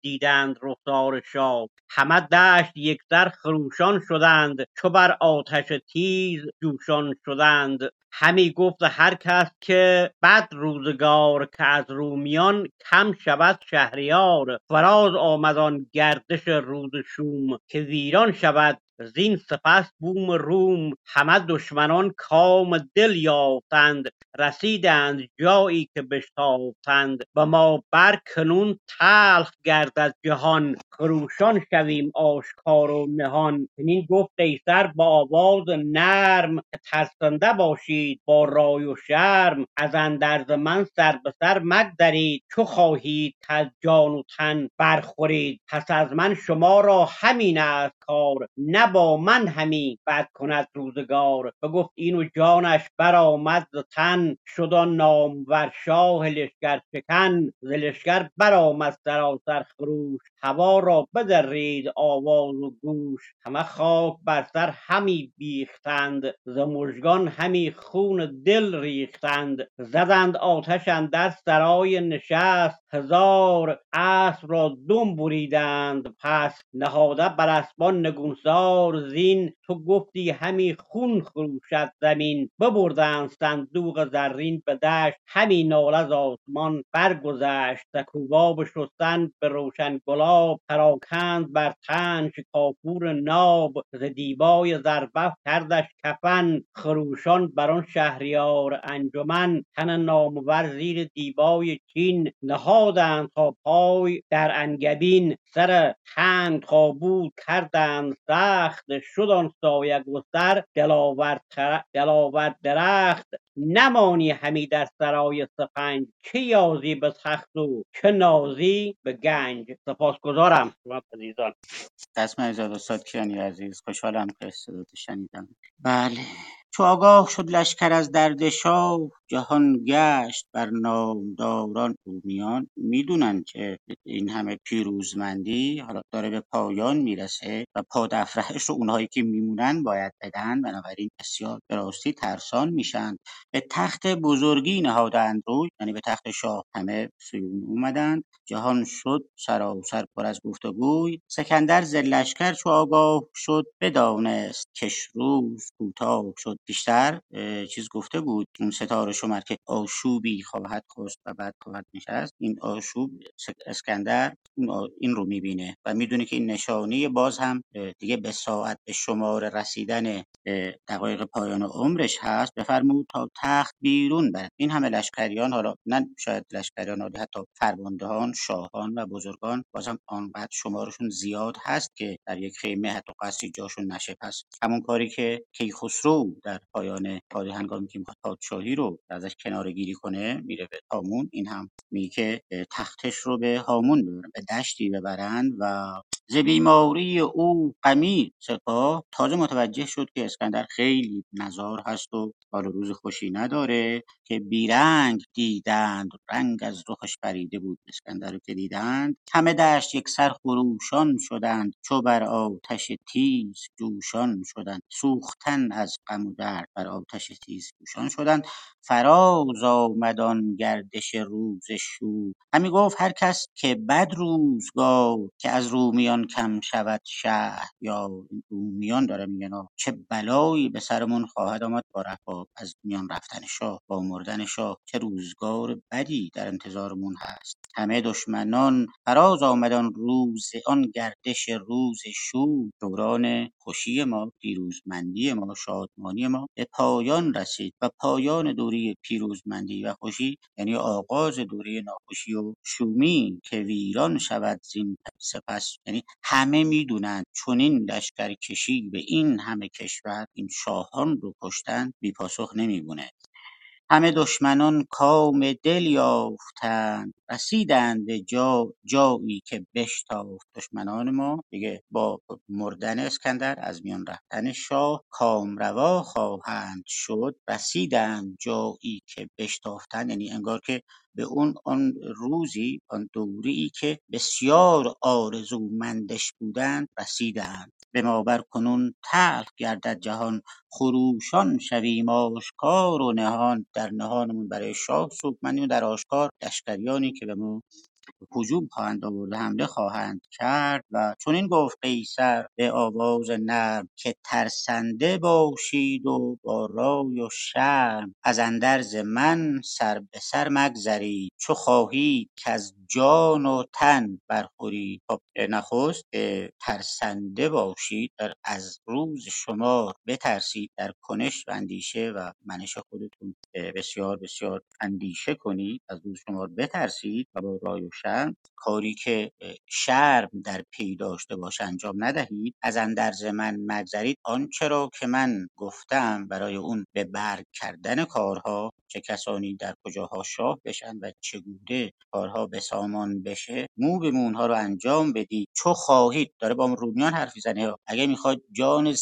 دیدند رخسار شاه. همه دشت یکسر خروشان شدند چو بر آتش تیز جوشان شدند. همی گفت هر کس که بد روزگار که از رومیان کم شود شهریار فراز آمد آن گردش روز شوم که ویران شود زین سپس بوم روم. همه دشمنان کام دل یافتند رسیدند جایی که بشتافتند. به ما بر کنون تلخ گردد جهان خروشان شویم آشکار و نهان. چنین گفت قیصر با آواز نرم که ترسنده باشید با رای و شرم از اندرز من سر به سر مگذرید. چو خواهید کز جان و تن برخورید. پس از من شما را همین است کار نه با من همی بد کند روزگار. بگفت این و جانش برآمد ز تن شد آن نامور شاه لشکر شکن. ز لشکر برآمد سراسر خروش هوا را بدرید آواز و گوش. همه خاک بر سر همی بیختند ز مژگان همی خون دل ریختند زدند آتش اندر سرای نشست. هزار اسب را دم بریدند. پس نهاده بر اسبان نگونسار زین. تو گفتی همی خون خروشد زمین. ببردند صندوق زرین به دشت. همی ناله ز آسمان برگذشت. سکوبا بشستن به روشن گلاب. پراکند بر تن کافور ناب. ز دیبای زربفت کردش کفن. خروشان بر آن شهریار انجمن. تن نامور زیر دیبای چین. نهادند تا پای در انگبین سر تنگ تابوت کردند سخت شد آن سایه گستر دلاور درخت. نمانی همی در سرای سپنج چه یازی به تخت و چه نازی به گنج. سپاسگزارم. شما عزیزان. رسم ایزاد استاد کیانی عزیز خوشحالم که صدات شنیدم. بله. چو آگاه شد لشکر از درد شاه جهان گشت بر نامداران بومیان می‌دونن که این همه پیروزمندی حالا داره به پایان می‌رسه و پادافرهش رو اونهایی که میمونن باید بدن. بنابراین بسیار به راستی ترسان میشن. به تخت بزرگی نهادند روی یعنی به تخت شاه همه سوی اون اومدند جهان شد سراسر پر از گفت و گوی سکندر ز لشکر چو آگاه شد بدانست کش روز کوتاه شد بیشتر چیز گفته بود اون ستاره شمر که آشوبی خواهد خست و بعد خواهد نشست این آشوب اسکندر این رو می‌بینه و می‌دونه که این نشانی باز هم دیگه به ساعت به شمار رسیدن دقایق پایان عمرش هست بفرمود تا تخت بیرون بر این همه لشکریان حالا نه شاید لشکریان حتی فرماندهان شاهان و بزرگان بازم آنقدر شمارشون زیاد هست که در یک خیمه حتی قصری جاشون نشه. پس همون کاری که کیخسرو در پایان پادی هنگامی که می‌خواد پادشاهی رو ازش کناره گیری کنه میره به هامون. این هم میگه که تختش رو به هامون ببرن به دشتی ببرند و ز بیماری او غمی سپاه تازه متوجه شد که اسکندر خیلی نزار هست و حال روز خوشی نداره که بیرنگ دیدند. رنگ از رخش پریده بود اسکندر رو که دیدند. همه دشت یک سر خروشان شدند. چو بر آتش تیز جوشان شدند. سوختن از غم درد بر آتش تیز جوشان شدند. فراز آمد آن گردش روز شوم همی گفت هر کس که بد روزگار که از رومیان کم شود شهریار این رومیان داره میگه چه بلایی به سرمون خواهد آمد با رفاه از میان رفتن شاه با مردن شاه. چه روزگار بدی در انتظارمون هست. همه دشمنان فراز آمدن روز آن گردش روز شوم دوران خوشی ما پیروزمندی ما شادمانی ما به پایان رسید و پایان دوره پیروزمندی و خوشی یعنی آغاز دوره ناخوشی و شومی که ویران شود زین سپس. یعنی همه می‌دونند چنین لشکرکشی به این همه کشور این شاهان رو کشتن بی پاسخ نمیمونه. همه دشمنان کام دل یافتند. رسیدند جا جایی که بشتافت دشمنان ما دیگه با مردن اسکندر از میان رفتن شاه کامروا خواهند شد رسیدند جایی که بشتافتند یعنی انگار که به اون آن روزی آن دوری که بسیار آرزومندش بودند رسیدند. به ما بر کنون تلخ گردد جهان خروشان شویم آشکار و نهان. در نهانمون برای شاه سوگمندیم در آشکار لشکریانی jedhamu هجوم خواهند آورد حمله خواهند کرد و چنین گفت قیصر به آواز نرم که ترسنده باشید و با رای و شرم از اندرز من سر به سر مگذرید. چو خواهید از جان و تن برخورید خب نخست ترسنده باشید در از روز شمار بترسید در کنش و اندیشه و منش خودتون بسیار بسیار اندیشه کنید از روز شمار بترسید و با رای و شرم کاری که شرم در پی داشته باشه انجام ندهید از اندرز من مگذرید. آنچه را که من گفتم برای اون به برگ کردن کارها چه کسانی در کجاها شاه بشن و چگونه کارها به سامان بشه مو به اونها رو انجام بدید. چو خواهید. داره با رومیان حرف می‌زنه اگه می‌خواد جان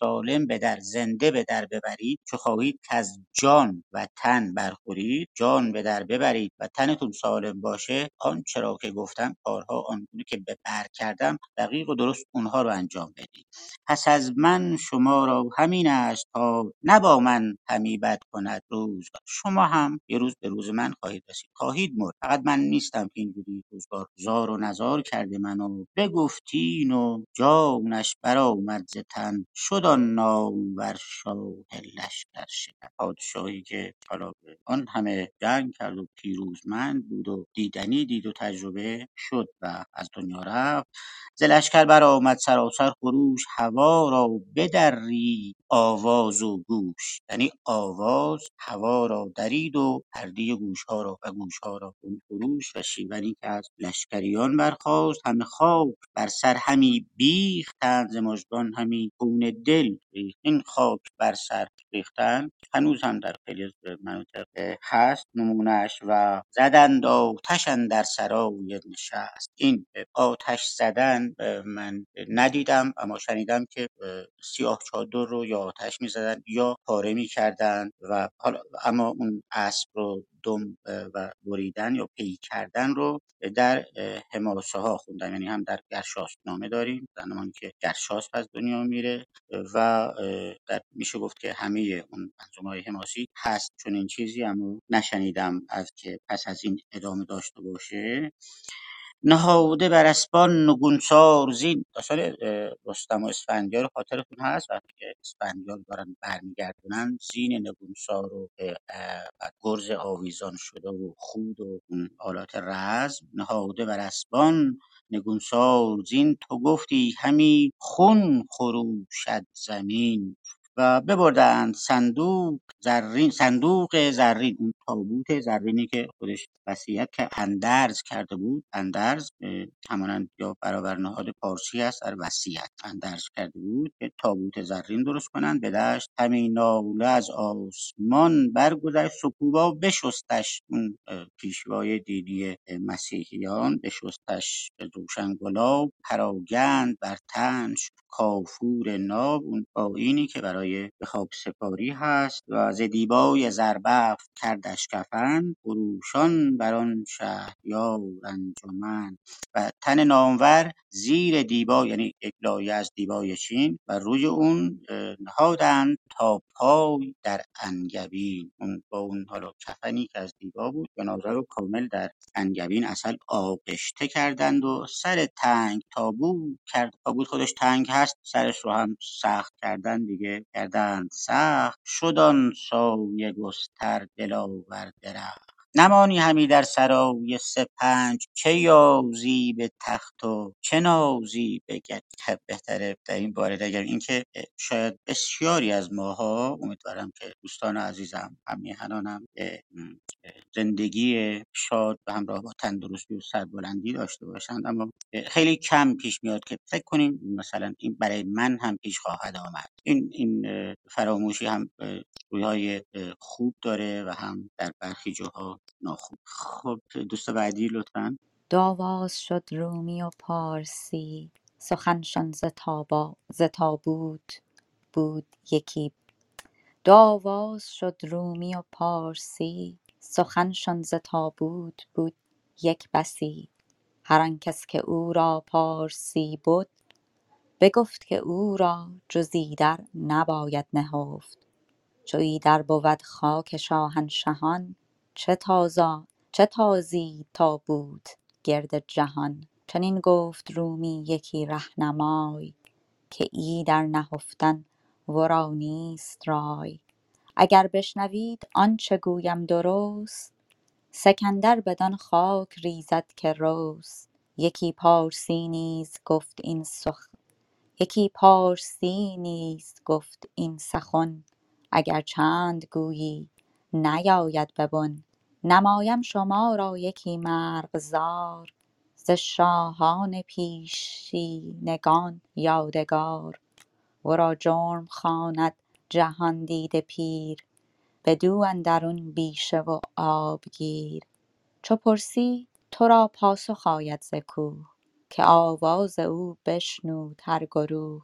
سالم به در زنده به در ببرید چو خواهید کز جان و تن برخورید. جان به در ببرید و تنتون سالم باشه. آنچه را که گفتم کارها آنگونه که به بر کردم دقیق و درست اونها رو انجام بدید. پس از من شما را همین است تا نه من همی بد کند روزگار شما هم یه روز به روز من خواهید رسید. خواهید مرد. فقط من نیستم که اینجوری روزگار زار و نزار کرده منو بگفتین و جانش برآمد ز تن. شد آن نامور شاه لشکر شکن پادشاهی که حالا آن همه جنگ کرد و پیروزمند بود و دیدنی دید و تجربه شد و از دنیا رفت. ز لشکر برآمد سراسر خروش هوا را بدرید. آواز و گوش. یعنی آواز هوا را درید و پرده گوشها را و گوشها را اون خروش و شیونی که از لشکریان برخاست همه خاک بر سر همی بیختند ز مژگان همی خون دل ریخت این خاک بر سر ریختن. هنوز هم در خیلی از مناطق هست نمونهش و زدند آتش اندر سرای نشست. این آتش زدن من ندیدم اما شنیدم که سیاه چادر رو یا آتش می‌زدن یا پاره می‌کردن و حالا اما اون اسب رو دم و بریدن یا پی کردن رو در حماسه ها خوندم. یعنی هم در گرشاس نامه داریم. زمان که گرشاس از دنیا میره و در میشه گفت که همه اون منظومه های حماسی هست. چون این چیزی اما نشنیدم از که پس از این ادامه داشته باشه. نهاده بر اسبان نگونسار زین. داستان رستم و اسفندیار خاطرتون هست؟ وقتی که اسفندیار دارن برمیگردونن زین نگونسار و گرز آویزان شده و خود و آلات رزم نهاده بر اسبان نگونسار زین. تو گفتی همی خون خروشد زمین. و ببردند صندوق زرین صندوق زرین اون تابوت زرینی که خودش وصیت که اندرز کرده بود. اندرز همانند یا برابر نهاد پارسی است در وصیت اندرز کرده بود که تابوت زرین درست کنند. به دشت همین ناله از آسمان برگذشت سکوبا بشستش اون پیشوای دینی مسیحیان. بشستش روشن گلاب پراگند بر تنش کافور ناب اون آیینی که برای به خواب سپاری هست و ز دیبای زربفت کردش کفن خروشان بر آن شهریار انجمن. و تن نامور زیر دیبا یعنی یک لایه از دیبای چین و روی اون نهادند تا پای در انگبین. اون با اون حالا کفنی که از دیبا بود جنازه رو کامل در انگبین اصل آغشته کردند و سر تنگ تابوت کرد. تابوت خودش تنگ هست سرش رو هم سخت کردن دیگه کردند. سخت شد آن سایه گستر دلاور درخت. نمانی همی در سرای سپنج چه یازی به تخت و چه نازی به گنج بهتره در این باره بگم اینکه شاید بسیاری از ماها امیدوارم که دوستان عزیزم هم میهنانم زندگی شاد و همراه با تندرستی و سربلندی داشته باشند. اما خیلی کم پیش میاد که فکر کنیم مثلا این برای من هم پیش خواهد آمد. این این فراموشی هم رویهای خوب داره و هم در برخی جاها ناخوب. خب دوست بعدی لطفا. دو آواز شد رومی و پارسی. سخنشان ز تابا ز تابوت بود یکی. دو آواز شد رومی و پارسی. سخنشان ز تابوت بود یک بسی. هر آن کس که او را پارسی بد بگفت که او را جز ایدر نباید نهفت. چو ایدر بود خاک شاهنشهان چه تازا چه تازی تابوت گرد جهان. چنین گفت رومی یکی رهنمای که ایدر نهفتن ورا نیست رای. اگر بشنوید آنچه گویم درست سکندر بدان خاک ریزد که رست یکی پارسی نیز گفت این سخن یکی پارسی نیز گفت این سخن. اگر چند گویی نیاید به بن نمایم شما را یکی مرغزار. ز شاهان پیشینگان یادگار. ورا جرم خواند جهاندیده پیر. بدو اندرون بیشه و آبگیر. چو پرسی تو را پاسخ آید ز کوه. که آواز او بشنود هر گروه.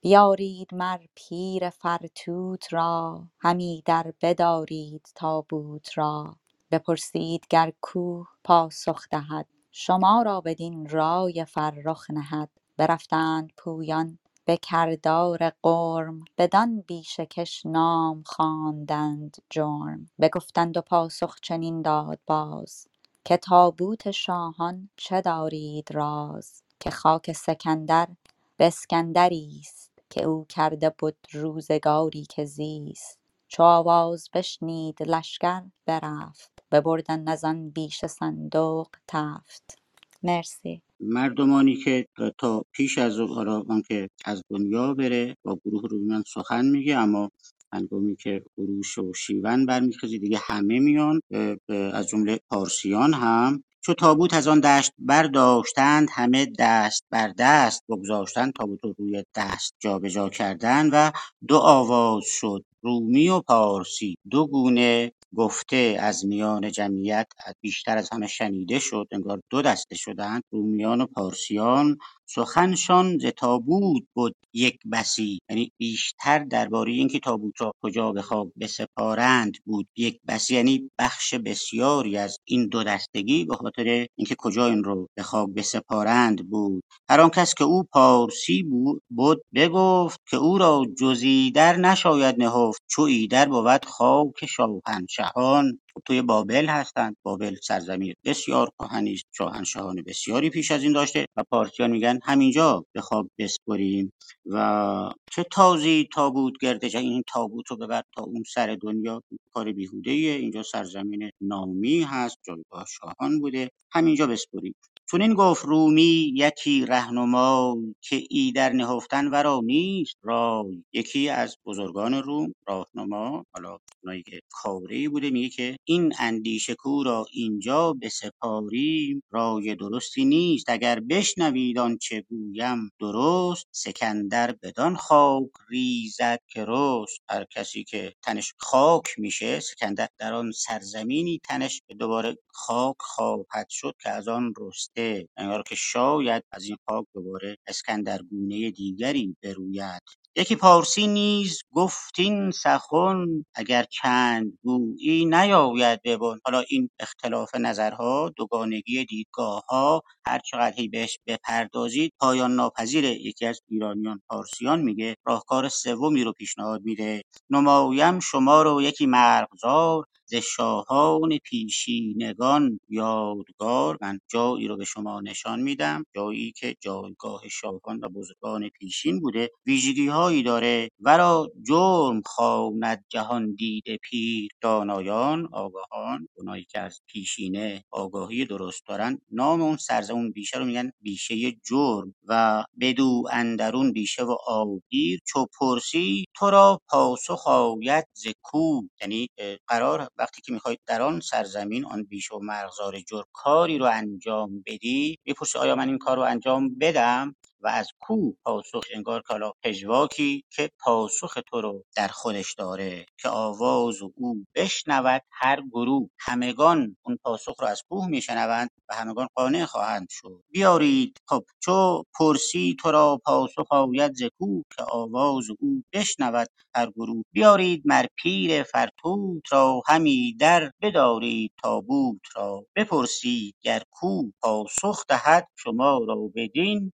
بیارید مر پیر فرتوت را همی در بدارید تابوت را. بپرسید گر کوه پاسخ دهد شما را بدین رای فرخ نهد. برفتند پویان به کردار غرم بدان بیشه کش نام خواندند جرم. بگفتند و پاسخ چنین داد باز. که تابوت شاهان چه دارید راز که خاک سکندر به اسکندریست که او کرده بد روزگاری که زیست. چو آواز بشنید لشکر برفت ببردند از آن بیشه صندوق تفت. مرسی. مردمانی که تا پیش از حالا آنکه از دنیا بره با گروه رومیان سخن میگه اما هنگامی که خروش و شیون برمیخیزه. دیگه همه میان از جمله پارسیان هم. چو تابوت از آن دشت برداشتند همه دست بر دست بگذاشتند تابوت رو روی دست جابجا کردن و دو آواز شد رومی و پارسی. دو گونه گفته از میان جمعیت بیشتر از همه شنیده شد انگار دو دسته شدند رومیان و پارسیان. سخنشان ز تابوت بود یک بسی یعنی بیشتر درباره اینکه تابوت را کجا به خواب بسپارند بود یک بسی یعنی بخش بسیاری از این دو دستگی به خاطر اینکه کجا این رو به خواب بسپارند بود. هر کس که او پارسی بود بود بگفت که او را جزی در نشاید نهفت چو ایدر بود خاک شاهنشهان. توی بابل هستند. بابل سرزمین بسیار کهنی است. شاهنشاهان بسیاری پیش از این داشته و پارسیان میگن همینجا به خواب بسپریم. و چه تازی تابوت گرد جهان این تابوت رو ببر تا اون سر دنیا. کار بیهوده اینجا سرزمین نامی هست. جایگاه شاهان بوده. همینجا بسپریم. چون این گفت رومی یکی رهنمای که ایدر نهفتن ورا نیست رای. یکی از بزرگان روم راهنما حالا اونایی که کاری بوده میگه که این اندیشه کو را اینجا بسپاریم رای درستی نیست. اگر بشنوید آنچه گویم درست سکندر بدان خاک ریزد که رست. هر کسی که تنش خاک میشه سکندر در آن سرزمینی تنش دوباره خاک خواهد شد که از آن رسته. انگار که شاید از این خاک دوباره اسکندرگونه دیگری بروید یکی پارسی نیز گفت این سخن اگر چند گویی نیاید به بن. حالا این اختلاف نظرها دوگانگی دیدگاهها هر چقدر هی بهش بپردازید پایان ناپذیره یکی از ایرانیان پارسیان میگه راهکار سومی رو پیشنهاد میده. نمایم شما رو یکی مرغزار ز شاهان پیشینگان یادگار من جایی رو به شما نشان میدم جایی که جایگاه شاهان و بزرگان پیشین بوده. ویژگی هایی داره. ورا جرم خواند جهان دیده پیر. دانایان آگاهان اونایی که از پیشینه آگاهی درست دارن نام اون سرزمین اون بیشه رو میگن بیشه جرم و بدو اندرون بیشه و آبگیر. چو پرسی تو را پاسخ آید ز کو یعنی قرار وقتی که می‌خواید در آن سرزمین آن بیشه و مرغزار جرم کاری رو انجام بدی می‌پرسی آیا من این کار رو انجام بدم؟ و از کو پاسخ انگار که حالا پژواکی که پاسخ تو رو در خودش داره که آواز او بشنود هر گروه. همگان اون پاسخ رو از کوه میشنوند و همگان قانع خواهند شد. بیارید. خب چو پرسی تو را پاسخ آید ز کوه که آواز او بشنود هر گروه. بیارید مر پیر فرتوت را همی در بدارید تابوت را بپرسید. گر کو پاسخ دهد شما را بدین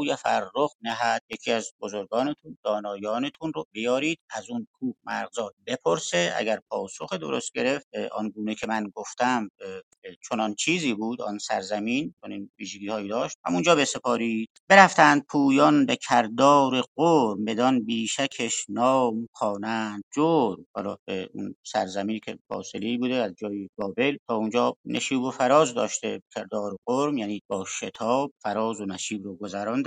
رای فرخ نهد. یکی از بزرگانتون دانایانتون رو بیارید از اون کوه مرغزار بپرسه. اگر پاسخ درست گرفت آنگونه که من گفتم چنان چیزی بود آن سرزمین چنین ویژگی هایی داشت همونجا بسپارید. برفتند پویان به کردار قرم بدان بیشکش نام خوانند جرم. حالا اون سرزمینی که فاصله بوده از جای بابل تا اونجا نشیب و فراز داشته. کردار قرم یعنی با شتاب فراز و نشیب رو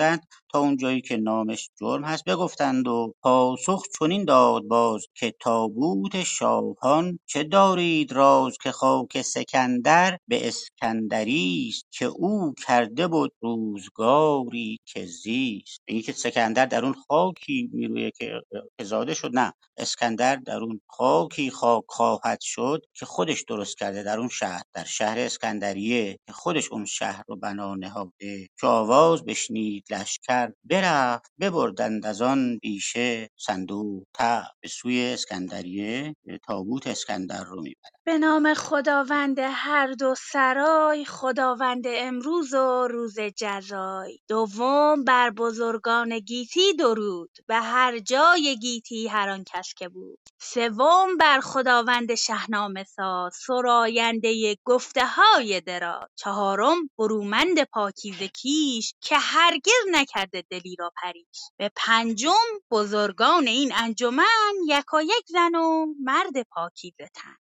that. اون جایی که نامش جرم هست بگفتند و پاسخ چنین داد باز که تابوت شاهان چه دارید راز که خاک سکندر به اسکندری است که او کرده بود روزگاری که زیست. میگه که سکندر در اون خاکی میرویه که که زاده شد نه. اسکندر در اون خاکی خاک خواهد شد که خودش درست کرده در اون شهر در شهر اسکندریه که خودش اون شهر رو بنا نهاده. چو آواز بشنید لشکر برفت ببردند از آن بیشه صندوق تفت به سوی اسکندریه تابوت اسکندر رو می‌برد به نام خداوند هر دو سرای خداوند امروز و روز جزای. دوم بر بزرگان گیتی درود. به هر جای گیتی هر آن کس که بود. سوم بر خداوند شهنامه ساز سراینده گفته های دراز. چهارم برومند پاکیزه کیش که هرگز نکرده دلی را پریش به پنجم بزرگان این انجمن یکایک زن و مرد پاکیزه تن.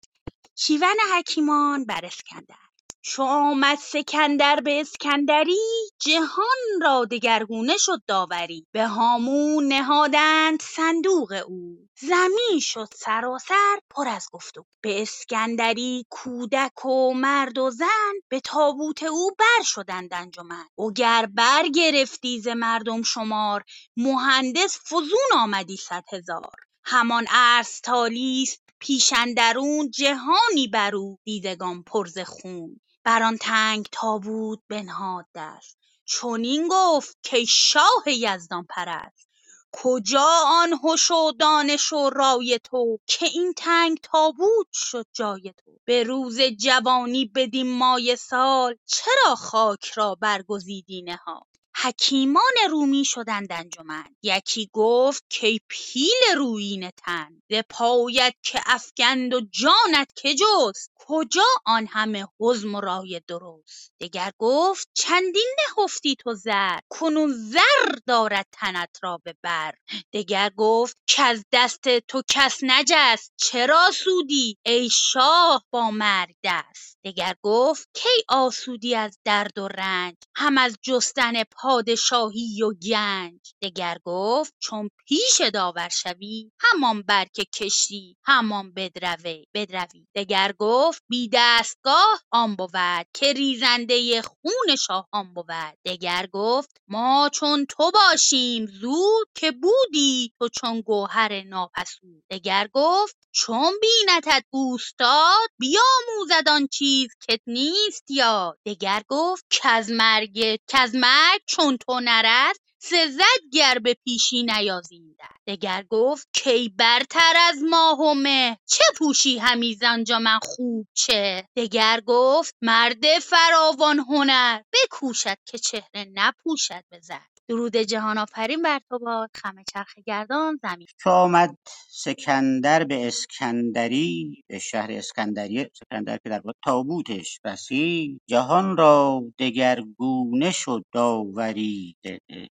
شیون حکیمان بر اسکندر. چو آمد سکندر به اسکندری جهان را دگرگونه شد داوری. به هامون نهادند صندوق او. زمین شد سراسر پر از گفت به اسکندری کودک و مرد و زن به تابوت او بر شدند انجمن. و گر برگرفتی ز مردم شمار مهندس فزون آمدی صد هزار. همان ارسطالیس پیش اندرون جهانی بر او. دیدگان پر ز خون. بر آن تنگ تابوت بنهاد دست. چنین گفت کای شاه یزدان پرست. کجا آن هش و دانش و رای تو که این تنگ تابوت شد جای تو؟ به روز جوانی بدین مایه سال چرا خاک را برگزیدی نهال حکیمان رومی شدند انجمن. یکی گفت کای پیل رویینه تن. ز پایت که افگند و جانت که جست. کجا آن همه حزم و رای درست؟ دگر گفت چندین نهفتی تو زر. کنون زر دارد تنت را به بر. دگر گفت کز دست تو کس نجست. چرا سودی ای شاه با مرگ دست؟ دگر گفت کی آسودی از درد و رنج هم از جستن پادشاهی و گنج؟ دگر گفت چون پیش داور شوی همان که کشتی همان بدروی بدروی. دگر گفت بی دستگاه آن بود که ریزنده خون شاهان بود. دگر گفت ما چون تو باشیم زود که بودی تو چون گوهر ناپسود. دگر گفت چون بینتت اوستاد بیاموزد آن چیز کت نیست یاد دگر گفت کز مرگ کز مرگ چون تو نرست سزد گر به پیشی نیازی ایدر دگر گفت کای برتر از ماه و مه چه پوشی همی زآنجا من خوب چه؟ دگر گفت مرد فراوان هنر بکوشد که چهره نپوشد به زر. درود جهان آفرین بر تو باد. خم چرخ گردان زمین. چو آمد سکندر به اسکندری به شهر اسکندریه سکندر که در واقع تابوتش رسید. جهان را دگرگونه شد داوری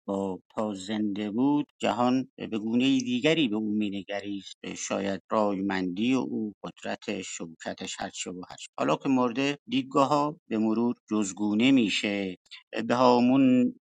با تا زنده بود جهان به گونه دیگری به او مینگریست. شاید رایمندی او قدرت شوکتش هرچه و هرچه حالا که مورد دیدگاه ها به مرور جزگونه میشه. به هامون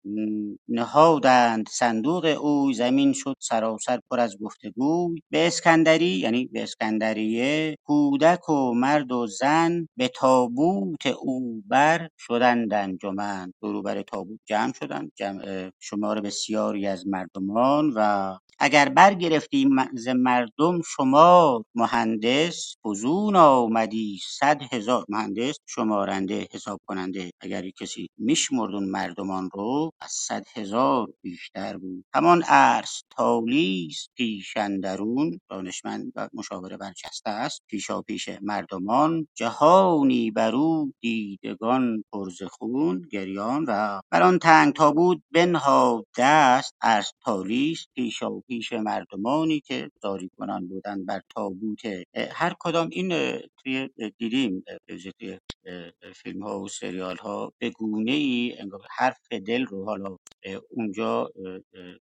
نهادند صندوق او زمین شد سراسر پر از گفتگوی. به اسکندری یعنی به اسکندریه کودک و مرد و زن به تابوت او بر شدند انجمن. دور و بر تابوت جمع شدند. جمع شمار بسیاری از مردمان و اگر برگرفتی ز مردم شمار مهندس فزون آمدی صد هزار مهندس شمارنده حساب کننده اگر کسی میشمرد اون مردمان رو از صد هزار بیشتر بود. همان ارس تالیس پیش اندرون دانشمند و مشاوره برجسته است. پیشاپیش مردمان جهانی بر او دیدگان پر ز خون گریان و بر آن تنگ تابوت بنهاد دست. ارسطالیس پیشاپیش مردمانی که زاری کنان بودند بر تابوت هر کدام این توی دیدیم توی فیلم ها و سریال ها به گونه ای انگار حرف دل رو حالا اونجا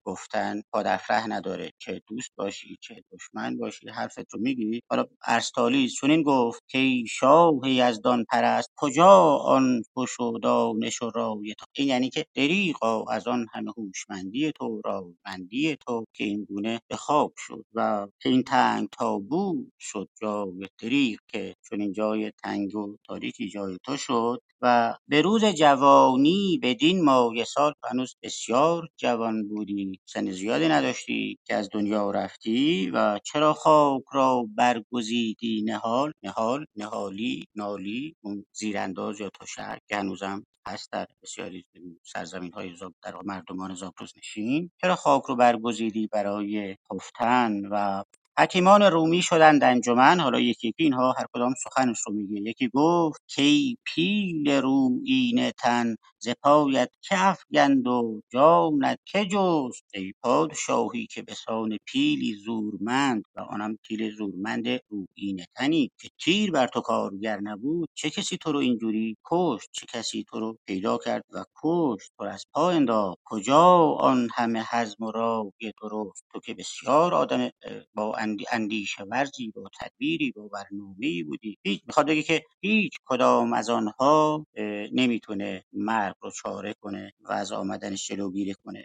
گفتن پاداف نداره چه دوست باشی چه دشمن باشی حرفت رو میگی. حالا ارسطالیس چنین گفت که شاه یزدان پرست کجا آن هش و دانش و رای تو این یعنی که دریغا از آن همه هوشمندی تو رایمندی تو که این گونه به خواب شد و این تنگ تابو شد جای دریغ که چون این جای تنگ و تاریکی جای تو شد و به روز جوانی بدین مایه سال هنوز بسیار جوان بودی. سن زیادی نداشتی که از دنیا رفتی و چرا خاک را برگزیدی؟ نهال نهال نهالی نالی اون زیرانداز یا تشک که هنوزم هست در بسیاری سرزمین های در مردمان زاگرس نشین. چرا خاک رو برگزیدی برای خفتن و حکیمان رومی شدند انجمن. حالا یکی یکی اینها هر کدام سخنش رو میگه. یکی گفت کی پیل رویینه تن ز پایت که افگند و جانت که جست؟ ای پادشاهی که به سان پیلی زورمند و آنم پیل زورمند رویینه تنی که تیر بر تو کارگر نبود چه کسی تو رو اینجوری کشت؟ چه کسی تو رو پیدا کرد و کشت؟ تو از پا انداخت. کجا آن همه حزم و رای درست؟ تو که بسیار آدم با اندی- اندیشه ورزی با تدبیری با برنامه‌ای بودی. هیچ می‌خواد بگه که هیچ کدام از آنها نمی‌تونه مرگ رو چاره کنه و از آمدنش جلوگیری کنه.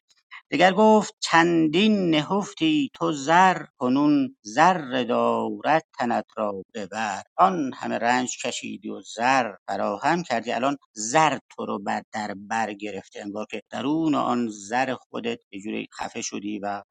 دگر گفت چندین نهفتی تو زر کنون زر دارد تنت را ببر آن همه رنج کشیدی و زر فراهم کردی. الان زر تو رو بر در بر گرفته انگار که درون آن زر خودت یه جوری خفه شدی و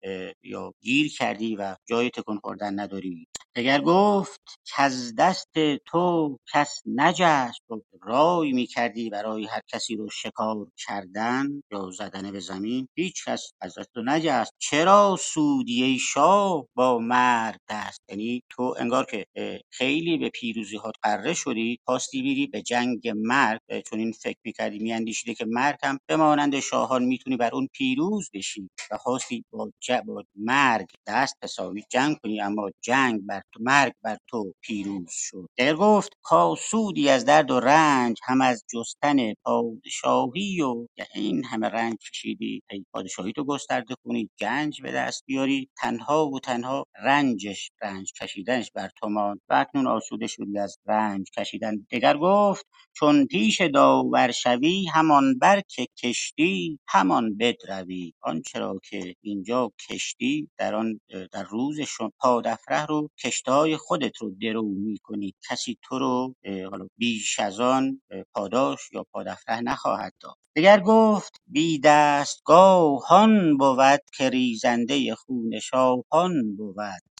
یا گیر کردی و جای تکون خوردن نداری. دگر گفت کز دست تو کس نجست رای می‌کردی برای هر کسی رو شکار کردن یا زدن به زمین هیچ کس از دست تو نجست چرا سودی شاه با مرگ دست یعنی تو انگار که خیلی به پیروزی ها غره شدی خواستی بری به جنگ مرگ چون این فکر می‌کردی میاندیشیده که مرگ هم به مانند شاهان می‌تونی بر اون پیروز بشی و خواستی با. با مرگ دست تساوی جنگ کنی اما جنگ بر مرگ بر تو پیروز شد. دگر گفت کاسودی از درد و رنج هم از جستن پادشاهی و این همه رنج کشیدی. ای پادشاهی تو گسترده کنی گنج به دست بیاری. تنها و تنها رنجش رنج کشیدنش بر تو ماند. و اکنون آسوده شدی از رنج کشیدن. دگر گفت چون پیش داور شوی همان بر که کشتی همان بدروی آنچه را که اینجا کشتی در آن در روز شما پادفره رو کشتای خودت رو درو می‌کنی. کسی تو رو حالا بیش از آن پاداش یا پادفره نخواهد داد. دگر گفت بی دستگاهان بود که ریزنده خون شاهان بود.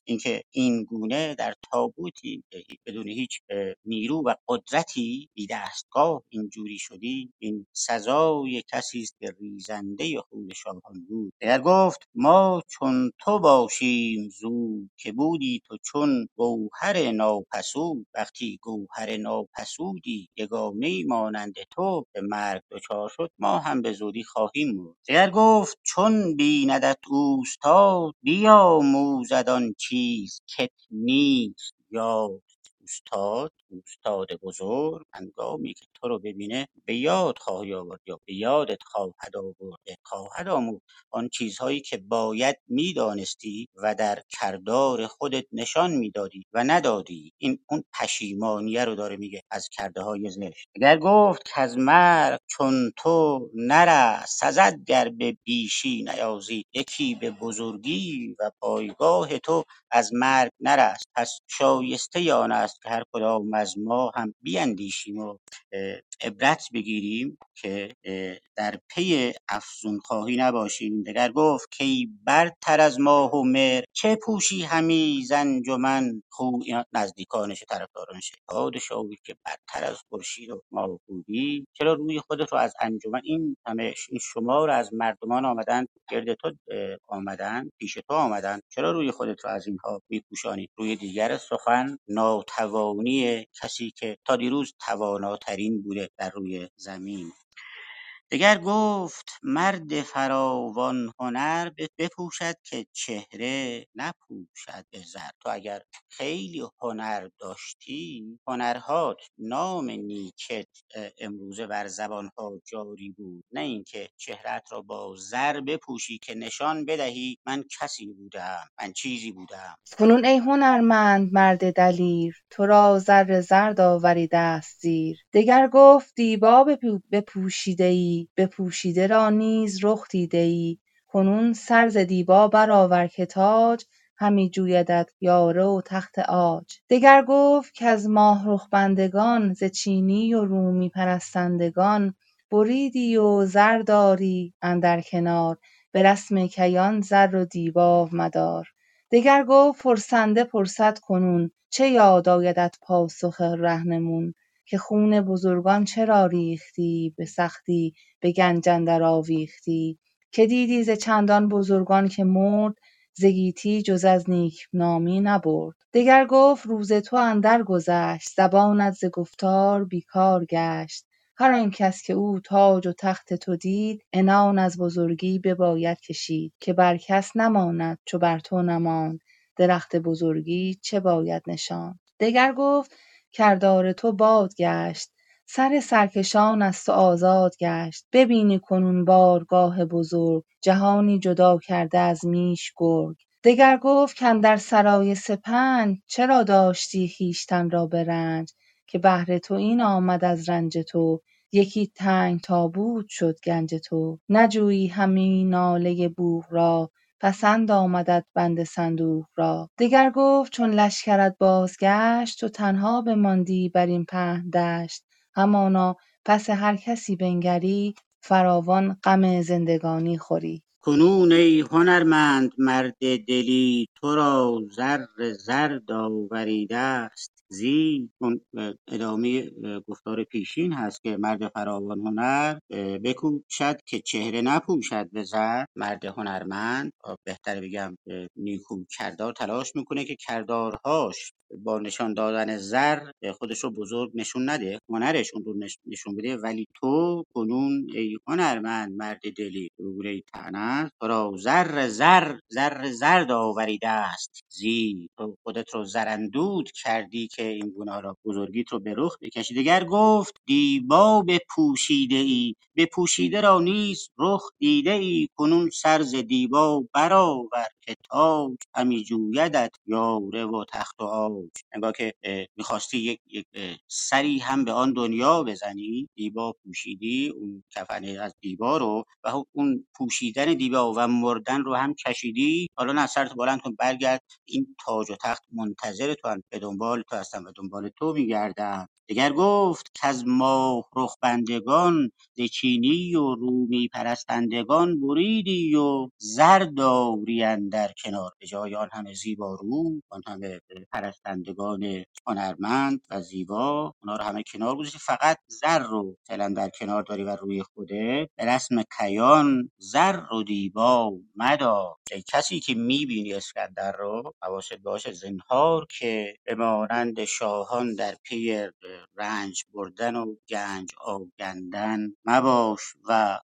اینکه این گونه در تابوتی بدون هیچ نیرو و قدرتی بی دستگاه اینجوری شدی این سزای کسی است که ریزنده خون شاهان بود. دگر گفت ما چون تو باشیم زود که بودی تو چون گوهر ناپسود وقتی گوهر ناپسودی یگانه مانند تو به مرگ دچار شد ما هم به زودی خواهیم مرد. دگر گفت چون بیندت اوستاد بیاموزد آن چیز کت نیست یاد اوستاد اوستاد بزرگ هنگامی که تو رو ببینه به یاد خواهی آورد یا به یادت خواهد آورد خواهد آموخت آن چیزهایی که باید می‌دانستی و در کردار خودت نشان می‌دادی و ندادی. این اون پشیمانیه رو داره میگه از کرده های زشت. اگر گفت که از مرگ چون تو نرست سزد گر به بیشی نیازی. یکی به بزرگی و پایگاه تو از مرگ نرست. پس شایسته آن است که هر کدام از ما هم بیندیشیم و عبرت بگیریم که در پی افزون خواهی نباشیم. دگر گفت کی برتر از ماه و مهر چه پوشی همی ز انجمن خو اینا نزدیکانش طرفدارانشه پادشاهی که برتر از خورشید و ماه بودی چرا روی خودت رو از انجمن این همه این شمار از مردمان آمدن گرد تو آمدن پیش تو آمدن؟ چرا روی خودت رو از اینها میپوشانی؟ روی دیگر سخن ناتوانی کسی که تا دیروز تواناترین بوده در روی زمین. دگر گفت مرد فراوان هنر بپوشد که چهره نپوشد به زر. تو اگر خیلی هنر داشتی هنرهات نام نیکت امروزه بر زبانها جاری بود. نه اینکه چهرت را با زر بپوشی که نشان بدهی من کسی بودم من چیزی بودم. کنون ای هنرمند مرد دلیر تو را زر زرد آوری دستگیر دگر گفت دیبا بپو- بپوشیده ای بپوشیده را نیز رخ دیده ای کنون سر ز دیبا برآور که تاج همی جویدت یاره و تخت عاج. دگر گفت کز ماه رخ بندگان ز چینی و رومی پرستندگان بریدی و زر داری اندر کنار. به رسم کیان زر و دیبا مدار. دگر گفت پرسنده پرسد کنون چه یاد آیدت پاسخ رهنمون؟ که خون بزرگان چرا ریختی به سختی به گنج اندر آویختی؟ که دیدی ز چندان بزرگان که مرد ز گیتی جز از نیکنامی نبرد؟ دگر گفت روز تو اندر گذشت زبانت ز گفتار بیکار گشت. هر آن کس که او تاج و تخت تو دید عنان از بزرگی بباید کشید. که بر کس نماند چو بر تو نماند درخت بزرگی چه باید نشاند؟ دگر گفت کردار تو باد گشت سر سرکشان از تو آزاد گشت. ببینی کنون بارگاه بزرگ. جهانی جدا کرده از میش گرگ. دگر گفت کاندر سرای سپنج چرا داشتی خویشتن را به رنج؟ که بهر تو این آمد از رنج تو. یکی تنگ تابوت شد گنج تو. نجویی همی ناله بوق را. پسند آمدت بند صندوق را. دگر گفت چون لشکرت بازگشت تو تنها بماندی بر این پهن دشت. همانا پس هر کسی بنگری فراوان غم زندگانی خوری. کنون ای هنرمند مرد دلی تو را زر زر داوریده است. زی ادامه گفتار پیشین هست که مرد فراوان هنر بکوشد که چهره نپوشد به زر. مرد هنرمند بهتر بگم نیکو کردار تلاش می‌کنه که کردارهاش با نشان دادن زر خودش رو بزرگ نشون نده. هنرش اون رو نشون بده. ولی تو کنون ای هنرمند مرد دلی تنت تو را زر زر زر زر آوریده است. زی تو خودت رو زرندود کردی که این گناه را بزرگیت رو به رخ بکشی. دگر گفت دیبا بپوشیده ای. بپوشیده را نیز رخ دیده ای. کنون سر دیبا برآور که تاج. همی جویدت یاره و تخت و عاج انگار که می‌خواستی یک, یک سری هم به آن دنیا بزنی. دیبا پوشیدی اون کفن از دیبا رو و اون پوشیدن دیبا و مردن رو هم چشیدی حالا نه سرت بلند کن برگرد. این تاج و تخت منتظر تو هن. به دنبال تو هستن و دنبال تو میگردن دگر گفت کز ماه رخ بندگان ز چینی و رومی پرستندگان بریدی و زر داری اندر کنار به جای آن همه زیبا رو آن همه پرستندگان هنرمند و زیبا اونا رو همه کنار گذاشتی. فقط زر رو فعلا در کنار داری و روی خوده به رسم کیان زر و دیبا مدار. ای کسی که می‌بینی اسکندر رو حواست باشه زنهار که به مانند شاهان در پی رنج بردن و گنج آگندن مباش و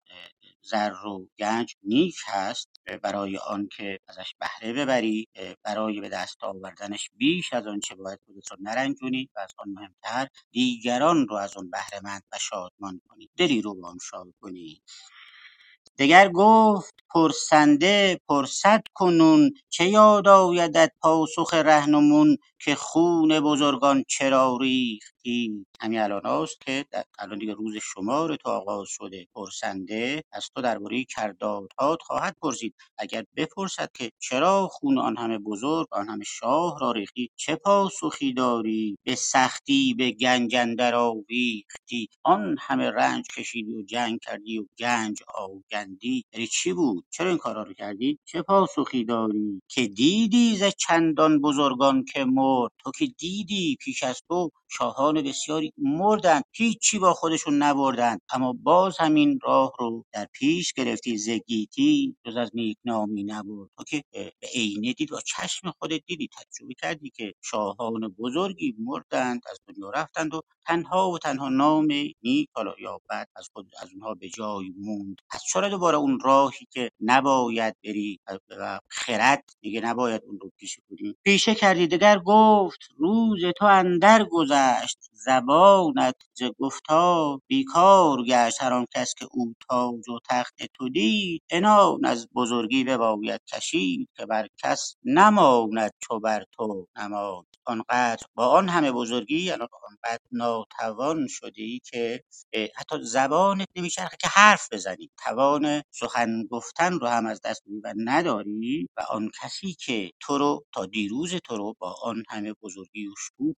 زر و گنج نیک هست برای آنکه ازش بهره ببری برای به دست آوردنش بیش از آنچه باید خودت رو نرنجونی و از آن مهمتر دیگران رو از آن بهره مند و شادمان کنی. دلی رو با آن شاد کنی. دگر گفت پرسنده پرسد کنون چه یاد آیدت پاسخ رهنمون که خون بزرگان چرا ریختی؟ همین الاناست که در الان دیگه روز شمار تو آغاز شده. پرسنده از تو درباره کردارهات خواهد پرسید. اگر بپرسد که چرا خون آن همه بزرگ آن همه شاه را ریختی چه پاسخی داری؟ به سختی به گنج اندر آویختی. آن همه رنج کشیدی و جنگ کردی و گنج آگندی یعنی چی بود؟ چرا این کارا رو کردی؟ چه پاسخی داری؟ که دیدی ز چندان بزرگان که مرد؟ تو که دیدی پیش از تو شاهان بسیاری مردند. هیچی با خودشون نبردند. اما باز همین راه رو در پیش گرفتی. ز گیتی جز از نیکنامی نبرد. تو که به عینه دید و چشم خودت دیدی. تجربه کردی که شاهان بزرگی مردند از دنیا رفتند و تنها و تنها نام نیک حالا یا بد از خود از اونها به جای موند. پس چرا دوباره اون راهی که نباید بری و خرد؟ میگه نباید اون رو پیشه کنی پیشه کردی دگر گفت روز تو اندر گذشت زبانت ز گفتار بیکار گشت هر آن کس که او تاج و تخت تو دید. عنان از بزرگی بباید کشید که بر کس نماند چو بر تو نماند. آنقدر با آن همه بزرگی یعنی آنقدر ناتوان شده ای که حتی زبانت نمیچرخه که حرف بزنی. توان سخن گفتن رو هم از دست میدی و نداری و آن کسی که تو رو تا دیروز تو رو با آن همه بزرگی و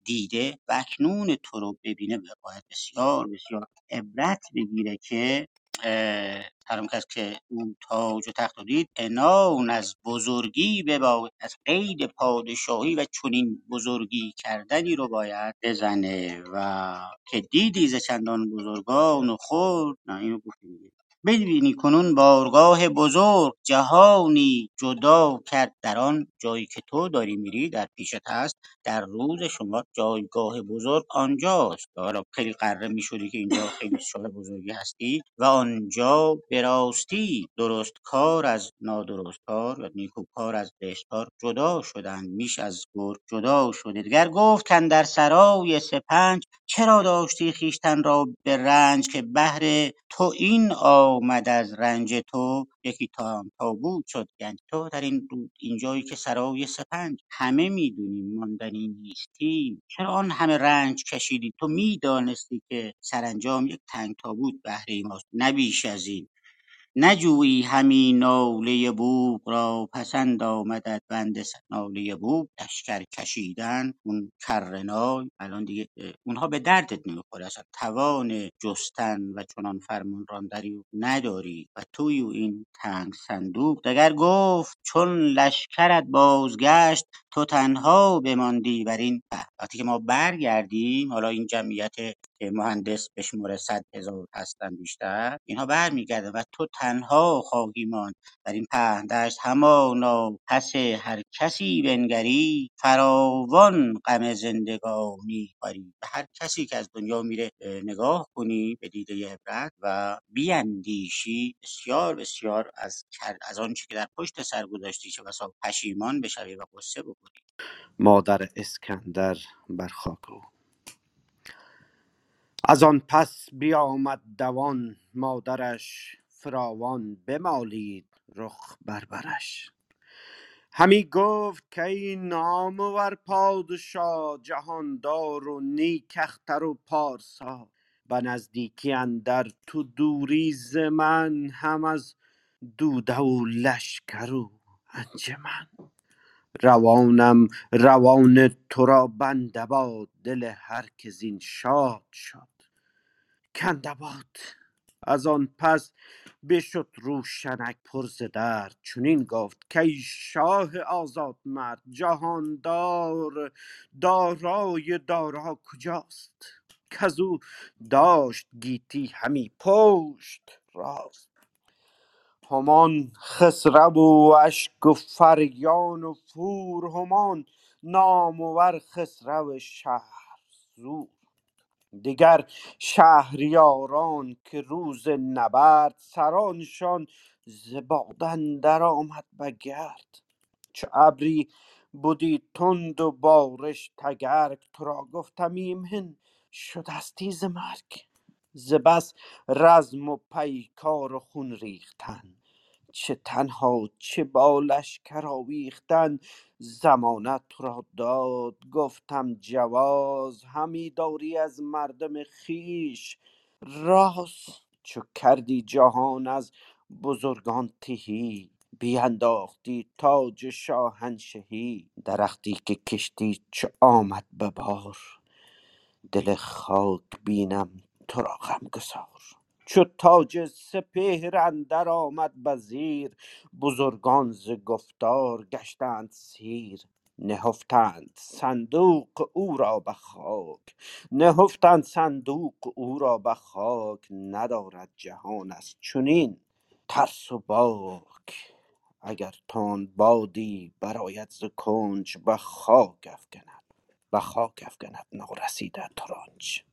دیده و اکنون تو رو ببینه باید بسیار بسیار عبرت بگیره که هر کس که او تاج و تخت و دید عنان از بزرگی بباید از قید پادشاهی و چنین بزرگی کردنی رو باید بزنه و که دیدی ز چندان بزرگان و خرد نه اینو گفتیم. ببینی کنون بارگاه بزرگ جهانی جدا کرد در آن جایی که تو داری میری در پیشت هست در روز شما جایگاه بزرگ آنجاست. حالا خیلی قره می‌شدی که اینجا خیلی شاه بزرگی هستی و آنجا به راستی درست کار از نادرست کار و نیکو کار از زشت کار جدا شدند. میش از گرگ جدا شده. دیگر گفت در سرای سپنج چرا داشتی خویشتن را به رنج که بهر تو این آمد از رنج تو؟ یکی تا تابوت شد. گنج تو در این این جایی که سرای سپنج همه می‌دونیم ماندنی نیستی. چرا آن همه رنج کشیدی؟ تو می‌دانستی که سرانجام یک تنگ تابوت بهره ماست نه بیش از این. نجویی همی ناله بوق را پسند آمدت بند ناله بوق لشکر کشیدن اون کرنای الان دیگه اونها به دردت نمی‌خوره اصلا. توان جستن و چنان فرمان راندنی رو نداری و توی این تنگ صندوق. دگر گفت چون لشکرت بازگشت تو تنها بماندی بر این وقتی که ما برگردیم. حالا این جمعیت که مهندس به شمور صد هزار هستن بیشتر اینها برمیگردن و تو تنها خواهی ماند. در این پهن دشت همانا پس هر کسی بنگری فراوان غم زندگانی خوری به هر کسی که از دنیا میره نگاه کنی به دیده عبرت و بیاندیشی بسیار بسیار از از آنچه که در پشت سر گذاشتی چه بسا پشیمان بشوی و قصه بخوری. مادر اسکندر بر خاک او. از آن پس بیامد دوان مادرش فراوان بمالید رخ بر برش. همی گفت کای نامور پادشاه جهاندار و نیک اختر و پارسا به نزدیکی اندر تو دوری ز من هم از دوده و لشکر و انجمن. روانم روان تو را بنده باد دل هر که زین شاد شد. کنده باد از آن پس بشد روشنک پر ز درد چنین گفت کای شاه آزاد مرد جهاندار دارای دارا کجاست؟ کزو داشت گیتی همی پشت راست. همان خسرو و اشک و فریان و پور همان نامور خسرو شهر زور دگر شهریاران که روز نبرد سرانشان ز باد اندر آمد به گرد. چو ابری بدی تند و بارش تگرگ تو را گفتم ایمن شدستی ز مرگ. ز بس رزم و پیکار و خون ریختن. چه تنها چه با لشکر آویختن زمانت را داد گفتم جواز همی داری از مردم خویش. راز چو کردی جهان از بزرگان تهی بینداختی تاج شاهنشهی درختی که کشتی چو آمد به بار. دل خاک بینم تو را غمگسار. چو تاج سپهر اندر آمد به زیر بزرگان ز گفتار گشتند سیر. نهفتند صندوق او را به خاک نهفتند صندوق او را به خاک ندارد جهان از چنین ترس و باک. اگر تند بادی برآید ز کنج به خاک افکند به خاک افکند نارسیده ترنج.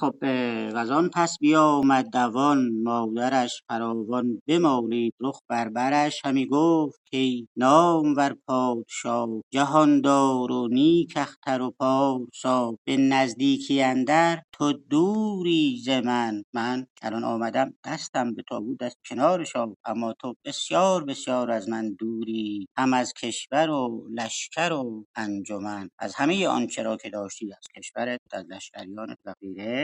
خب اه، و آن پس بیامد دوان مادرش فراوان بمالید رخ بر برش همی گفت کای نامور پادشاه جهاندار و نیک اختر و پارسا به نزدیکی اندر تو دوری ز من. من الان آمدم دستم به تابوت دست کنار شاه اما تو بسیار بسیار از من دوری هم از کشور و لشکر و انجمن. از همه آنچه را که داشتی از کشورت از لشکریانت و غیره.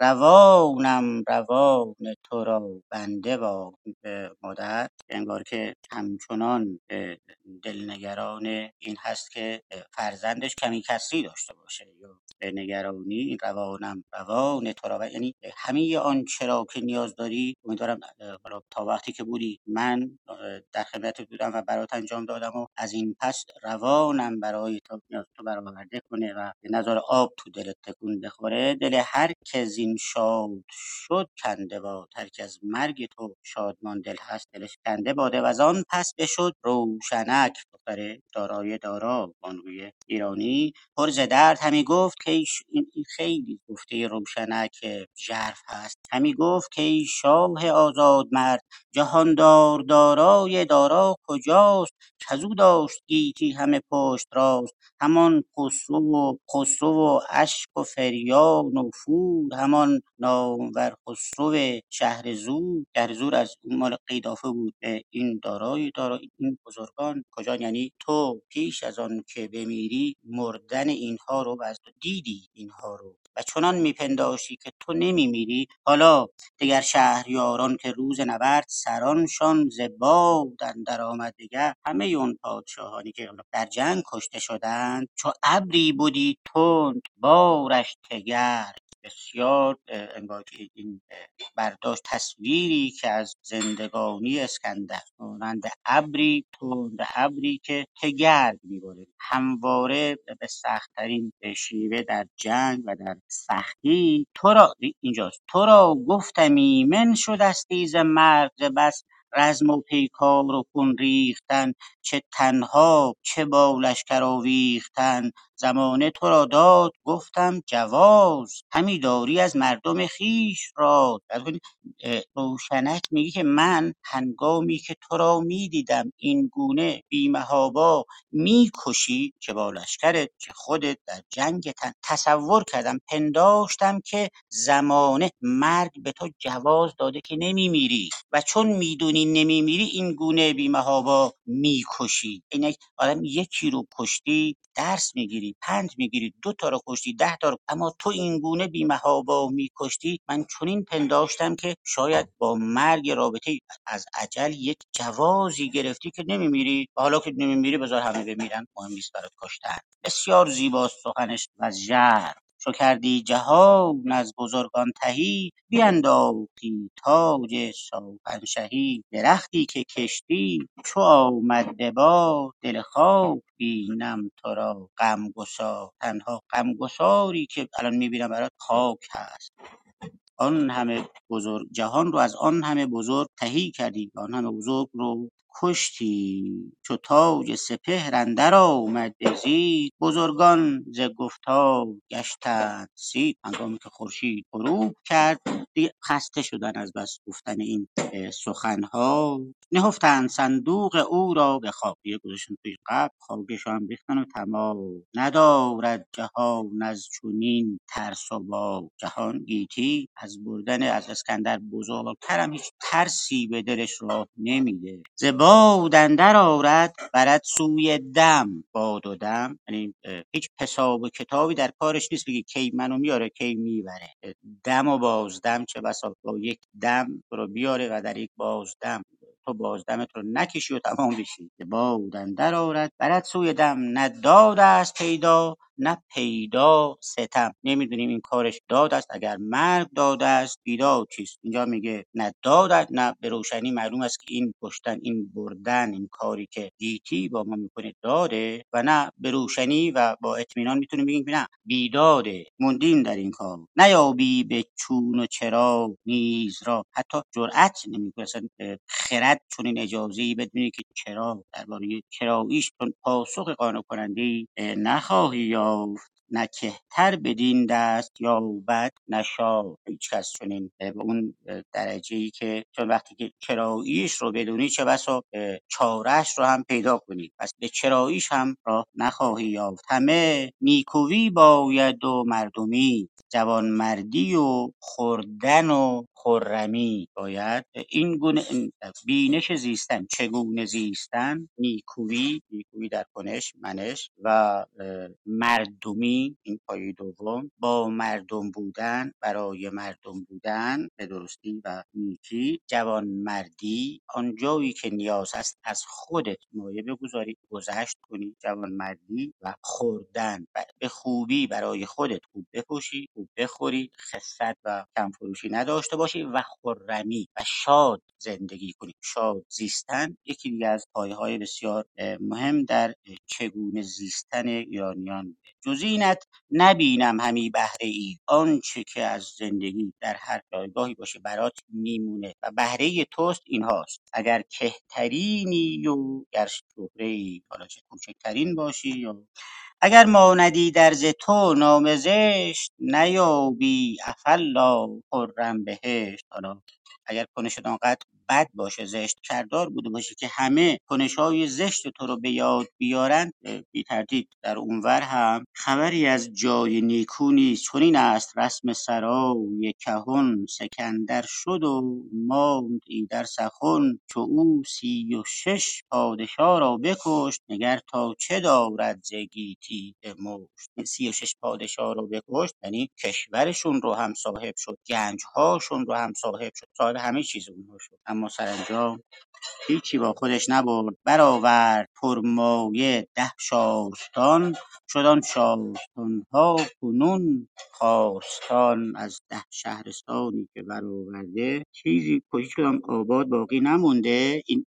روانم روان تو را بنده به مادر. انگار که همچنان دلنگران این هست که فرزندش کمی کسری داشته باشه. یا نگرانی این روانم روان تو را. یعنی همه آن چرا که نیاز داری امیدوارم حالا تا وقتی که بودی من در خدمتت بودم و برات انجام دادم و از این پس روانم برای تو نیاز تو برآورده کنه و نظر آب تو دلت تکون بخوره. دل هر که زین شاد شد کنده باد هر که از مرگ تو شادمان دل هست دلش کنده باده و زان پس بشد روشنک. دختر دارای دارا بانوی ایرانی پر ز درد همی گفت که این این خیلی گفته روشنک ژرف هست. همی گفت که شاه آزاد مرد جهاندار دارای دارا کجاست؟ کزو داشت گیتی همه پشت راست؟ همان خسرو و خسرو و اشک و فریاد و فور همان نامور خسرو شهر زور. شهر زور از اون مال قیدافه بود این دارای دارا این بزرگان. کجا یعنی تو پیش از آن که بمیری مردن اینها رو و از تو دیدی اینها رو. و چنان میپنداشتی که تو نمیمیری. حالا دگر شهریاران که روز نبرد سرانشان ز باد اندر آمد دگر. همه اون پادشاهانی که در جنگ کشته شدند چو ابری بودی تند بارش تگرگ بسیار انگار که این برداشت تصویری که از زندگانی اسکندر مانند ابری تند ابری که تگرگ میبارد همواره به سختترین شیوه در جنگ و در سختی تو را اینجاست. تو را گفتم ایمن شدستی ز مرگ بس رزم و پیکار و خون ریختن چه تنها چه با لشکر آویختن. زمانه تو را داد گفتم جواز همی داری از مردم خویش راز اه، روشنک میگه که من هنگامی که تو را می‌دیدم این گونه بی محابا می‌کشی چه با لشکرت چه خودت در جنگ تن تصور کردم پنداشتم که زمانه مرگ به تو جواز داده که نمیمیری. و چون می‌دونی نمیمیری این گونه بی محابا می‌کشی. اینک آدم یکی رو کشتی درس می‌گیری پند می‌گیری دو تا رو کشتی ده تا رو. اما تو این گونه بی محابا میکشتی من چنین پنداشتم که شاید با مرگ رابطه از عجل یک جوازی گرفتی که نمیمیری. و حالا که نمیمیری بذار همه بمیرن. مهم نیست برات کشتن بسیار زیباست سخنش و ژرف. چو کردی جهان از بزرگان تهی بینداختی تاج شاهنشهی درختی که کشتی چو آمد به باد دل خاک بینم تو را غمگسار. تنها غمگساری که الان می‌بینم برات خاک هست. آن همه بزرگ جهان رو از آن همه بزرگ تهی کردی آن همه بزرگ رو کشتی چو تاج سپهر اندر آمد به زیر بزرگان ز گفتار گشتند سیر هنگامی که خورشید غروب کرد دیگه خسته شدن از بس گفتن این سخنها. نهفتند صندوق او را به خواب یه گذاشتن توی قبر. خاکش هم ریختن و تمام. ندارد جهان از چنین ترس و باب جهان گیتی از بردن از اسکندر بزرگتر هم هیچ ترسی به دلش راه نمیده. باد اندر آرد برد سوی دم باد و دم. یعنی هیچ حساب و کتابی در کارش نیست بگی کی منو میاره کی می‌بره. دم و بازدم چه بسا با یک دم تو رو بیاره و در یک بازدم تو بازدمت رو نکشی و تمام بشی باد اندر آرد برد سوی دم. نه داد است پیدا نه پیدا ستم. نمی‌دونیم این کارش داد است اگر مرگ داد است بیداد چیست؟ اینجا میگه نه داد است، نه به روشنی معلوم است که این کشتن این بردن این کاری که گیتی با ما می‌کنه داده و نه به روشنی و با اطمینان می‌تونیم بگیم نه بیداده موندیم در این کار. نیابی به چون و چرا نیز را. حتی جرأت نمی‌کنه اصلا خرد چون این اجازه ای بدونی که چرا درباره چراییش چون پاسخ قانع کننده نخواهی یافت. نه کهتر بدین دست یابد نه شاه. هیچ کس چنین به اون درجه ای که چون وقتی که چراییش رو بدونی چه بسا اه، چارهش رو هم پیدا کنی. پس به چراییش هم راه نخواهی یافت. همه نیکویی باید و مردمی جوانمردی و خوردن و خرمی. باید این گونه بینش زیستن. چگونه زیستن؟ نیکویی نیکویی در کنش منش و مردمی. این پایه دوم. با مردم بودن برای مردم بودن به درستی و نیکی. جوانمردی. آنجایی که نیاز است از خودت مایه بگذاری گذشت کنی. جوانمردی و خوردن. به خوبی برای خودت خوب بکوشی خوب خوب بخورید خست و کمفروشی نداشته باشید و خرمی و شاد زندگی کنید شاد زیستن یکی دیگه از پایه های بسیار مهم در چگونه زیستن ایرانیان جز اینت نبینم همی بهره ای. آنچه که از زندگی در هر جایگاهی باشه برات میمونه و بهره توست اینهاست. اگر کهترینی و گر شهره ای حالا چه کوچکترین باشی یا اگر ماندی در ز تو نام زشت نیابی عفاالله خرم بهشت. حالا اگر کنشت آنقدر بد باشه زشت کردار بوده باشه که همه کنش های زشت تو رو به یاد بیارن بی تردید. در اونور هم خبری از جای نیکو نیست. چنین است رسم سرای کهن سکندر شد و ماند ایدر سخن. چو او سی و شش پادشاه را بکشت نگر تا چه دارد ز گیتی مشت. سی و شش پادشاه را بکشت یعنی کشورشون رو هم صاحب شد گنج هاشون رو هم صاحب شد. صاحب همه چیز اونها شد. اما سرانجام هیچی با خودش نبرد. برآورد پرمایه ده شارستان شد آن شارستانها کنون خارستان. از ده شهرستانی که برآورده چیزی هیچ کدام آباد باقی نمونده. این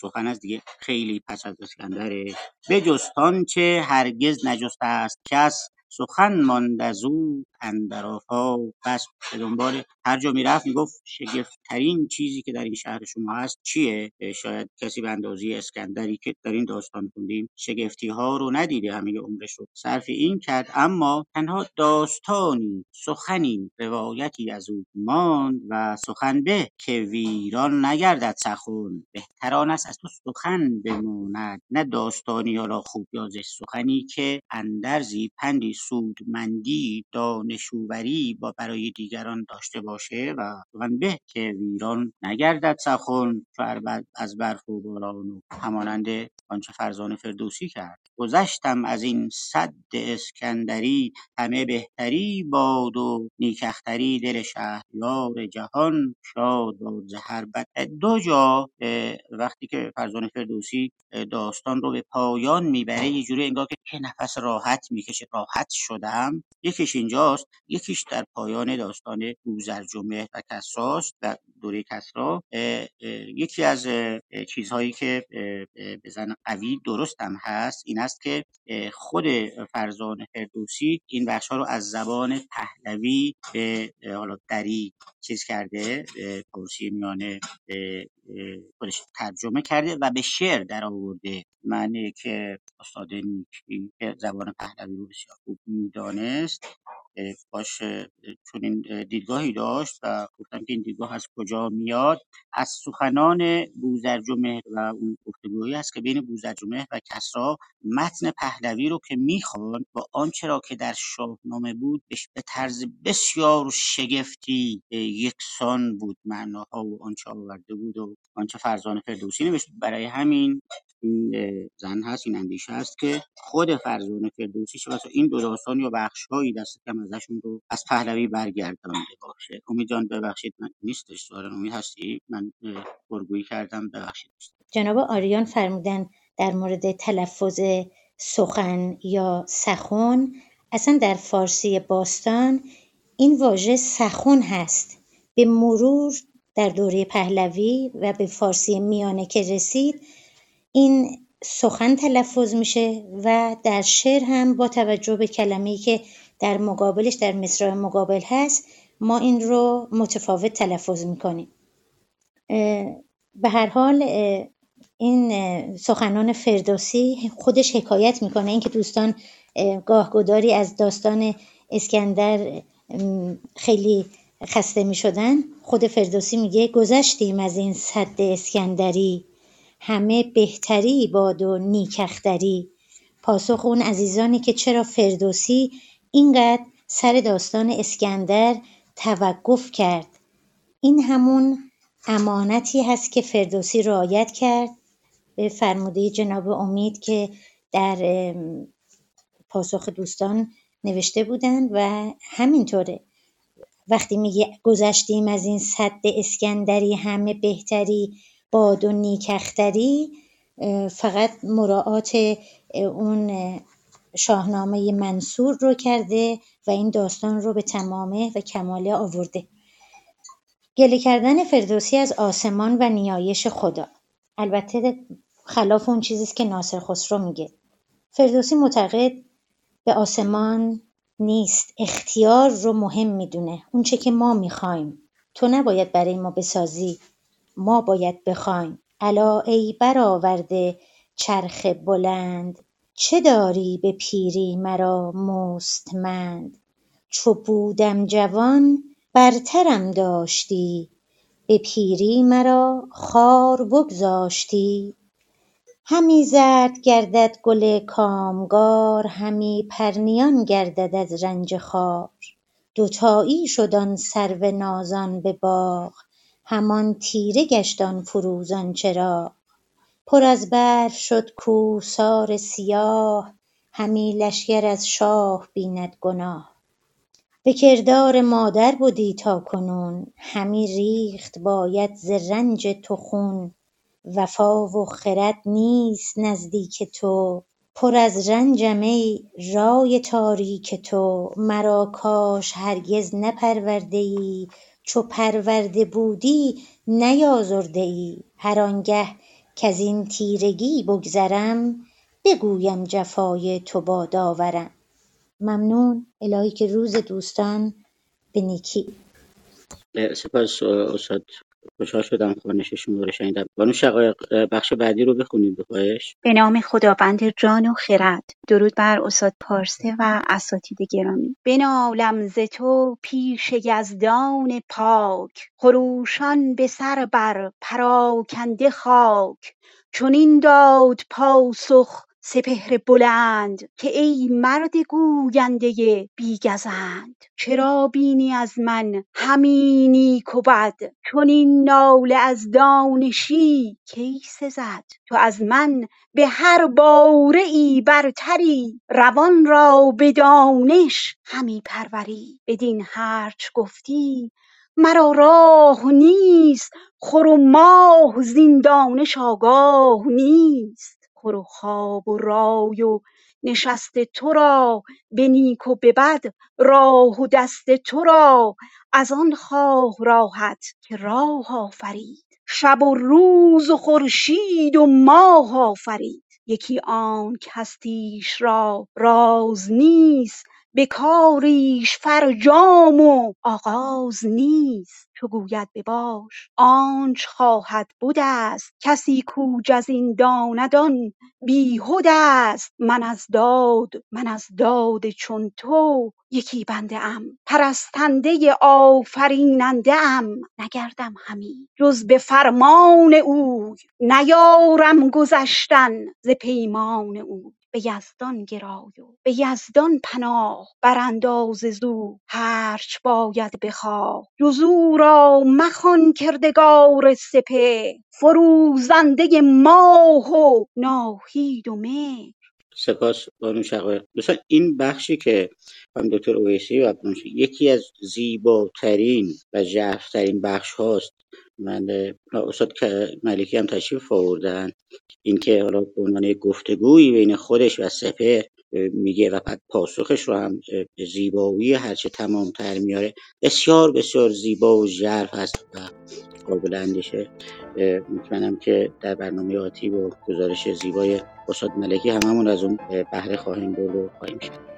سخن از دیگه خیلی پس از اسکندره بجز چه هرگز نجسته است. کس سخن ماند از او اندر آفاق بس به دنبال هر جا می‌رفت می‌گفت شگفتترین چیزی که در این شهر شما هست چیه؟ شاید کسی به اندازه اسکندری که در این داستان خوندیم شگفتی ها رو ندیده همه عمرش رو صرف این کرد اما تنها داستانی سخنی روایتی از او ماند و سخن به که ویران نگردد سخن. بهتران است از تو سخن بماند نه داستانی حالا خوب یا سخنی که اندرزی پندی سودمندی دانشوری با برای دیگران داشته باشه و به که ویران نگردد سخن چو از برف و باران و همانند آنچه فرزان فردوسی کرد. گذشتم از این سد اسکندری همه بهتری باد و نیک دل شهریار جهان شاد باد ز هر بد. دو جا وقتی که فرزان فردوسی داستان رو به پایان می‌بره یه جوری انگار که نفس راحت می‌کشه. راحت شدم. یکیش اینجاست. یکیش در پایان داستان بوزرجمه و کسراست و دوره کسرا یکی از چیزهایی که بزن قوی درستم هست این است که خود فرزان فردوسی این بخش ها رو از زبان پهلوی به حالا دری چیز کرده پارسی میانه خودش ترجمه کرده و به شعر در آورده معنی که استاد نیکی زبان پهلوی رو بسیار خوب می‌دانست. باش چون این دیدگاهی داشت و گفتم که این دیدگاه از کجا میاد. از سخنان بوزرجمهر و اون گفتگوهایی است که بین بوزرجمهر و کسرا متن پهلوی رو که می‌خوان با آنچه را که در شاهنامه بود به طرز بسیار شگفتی یکسان بود معناها و آنچه آورده بود و آنچه فرزان فردوسی نوشت. برای همین این زن هست این اندیشه هست که خود فرزان فردوسی چه این دو داستان یا بخشهایی دست کم ازشون رو از پهلوی برگردانده باشه. امید جان ببخشید من نیستش. سوال امید هستی؟ من پرگویی کردم. ببخشید. جناب آریان فرمودن در مورد تلفظ سخن یا سخن اصلا در فارسی باستان این واژه سخن هست. به مرور در دوره پهلوی و به فارسی میانه که رسید این سخن تلفظ میشه و در شعر هم با توجه به کلمه‌ای که در مقابلش در مصرع مقابل هست ما این رو متفاوت تلفظ می‌کنیم. به هر حال این سخنان فردوسی خودش حکایت می‌کنه. اینکه دوستان گاهگداری از داستان اسکندر خیلی خسته می‌شدن خود فردوسی میگه گذشتیم از این صد اسکندری. همه بهتری باد و نیکختری پاسخ اون عزیزانی که چرا فردوسی اینقدر سر داستان اسکندر توقف کرد. این همون امانتی هست که فردوسی رعایت کرد. به فرموده جناب امید که در پاسخ دوستان نوشته بودند و همینطوره. وقتی میگه گذشتیم از این صد اسکندری همه بهتری باد و نیکختری فقط مراعات اون شاهنامه منصور رو کرده و این داستان رو به تمامه و کماله آورده. گله کردن فردوسی از آسمان و نیایش خدا. البته خلاف اون چیزیست که ناصر خسرو میگه. فردوسی معتقد به آسمان نیست اختیار رو مهم می‌دونه. اونچه که ما می‌خوایم. تو نباید برای ما بسازی. ما باید بخوایم. الا ای برآورده چرخ بلند چه داری به پیری مرا مستمند؟ چو بودم جوان برترم داشتی به پیری مرا خوار بگذاشتی. همی زرد گردد گل کامگار همی پرنیان گردد از رنج خار. دوتایی شد آن سرو نازان به باغ همان تیره گشت آن فروزان چراغ پر از برف شد کوهسار سیاه همی لشکر از شاه بیند گناه. به کردار مادر بدی تاکنون همی ریخت باید ز رنج تو خون. وفا و خرد نیست نزدیک تو پر از رنجم ای رای تاریک تو. مرا کاش هرگز نپرورده چو پرورده بودی نیازرده ای هر آنگه کز این تیرگی بگذرم بگویم جفای تو با داورم. ممنون. الهی که روز دوستان به نیکی. سپاس استاد. خوشحال شدم خوانش شما رو شنیدم بانو شقایق بخش بعدی رو بخونید به خواهش. به نام خداوند جان و خرد. درود بر استاد پارسه و اساتید گرامی. بنالم ز تو پیش یزدان پاک. خروشان به سر بر پراکنده خاک. چنین داد پاسخ سپهر بلند که ای مرد گوینده بی گزند چرا بینی از من همی نیک و بد؟ چنین ناله از دانشی کی سزد؟ تو از من به هر باره ای برتری روان را به دانش همی پروری. بدین هرچ گفتی مرا راه نیست خور و ماه زین دانش آگاه نیست. خور و خواب و رای و نشست تو را به نیک و به بد راه و دست تو را از آن خواه راهت که راه آفرید. شب و روز و خورشید و ماه آفرید. یکی آنک هستیش را راز نیست به کاریش فرجام و آغاز نیست. چو گوید بباش آنچ خواهد بدست کسی کو جزین داند آن بیهدست من از داد من از داد چون تو یکی بنده ام. پرستنده آفریننده ام نگردم همی. جز به فرمان اوی نیارم گذشتن ز پیمان اوی. به یزدان گرای و به یزدان پناه برانداز زو هرچ باید بخواه. جز او را مخوان کردگار سپهر فروزنده ماه و ناهید و مهر سپاس بانو شقایق دوستان این بخشی که خانم دکتر اویسی و یکی از زیباترین و ژرفترین بخش هاست. من استاد ملکی هم تشریف آوردن. اینکه حالا به عنوان گفتگویی بین خودش و سپهر اه، میگه و بعد پاسخش رو هم به زیبایی هرچه تمامتر میاره. بسیار بسیار زیبا و ژرف هست و قابل اندیشه مطمئنم که در برنامه آتی با گزارش زیبای استاد ملکی هممون از اون بهره خواهیم برد و خواهیم شد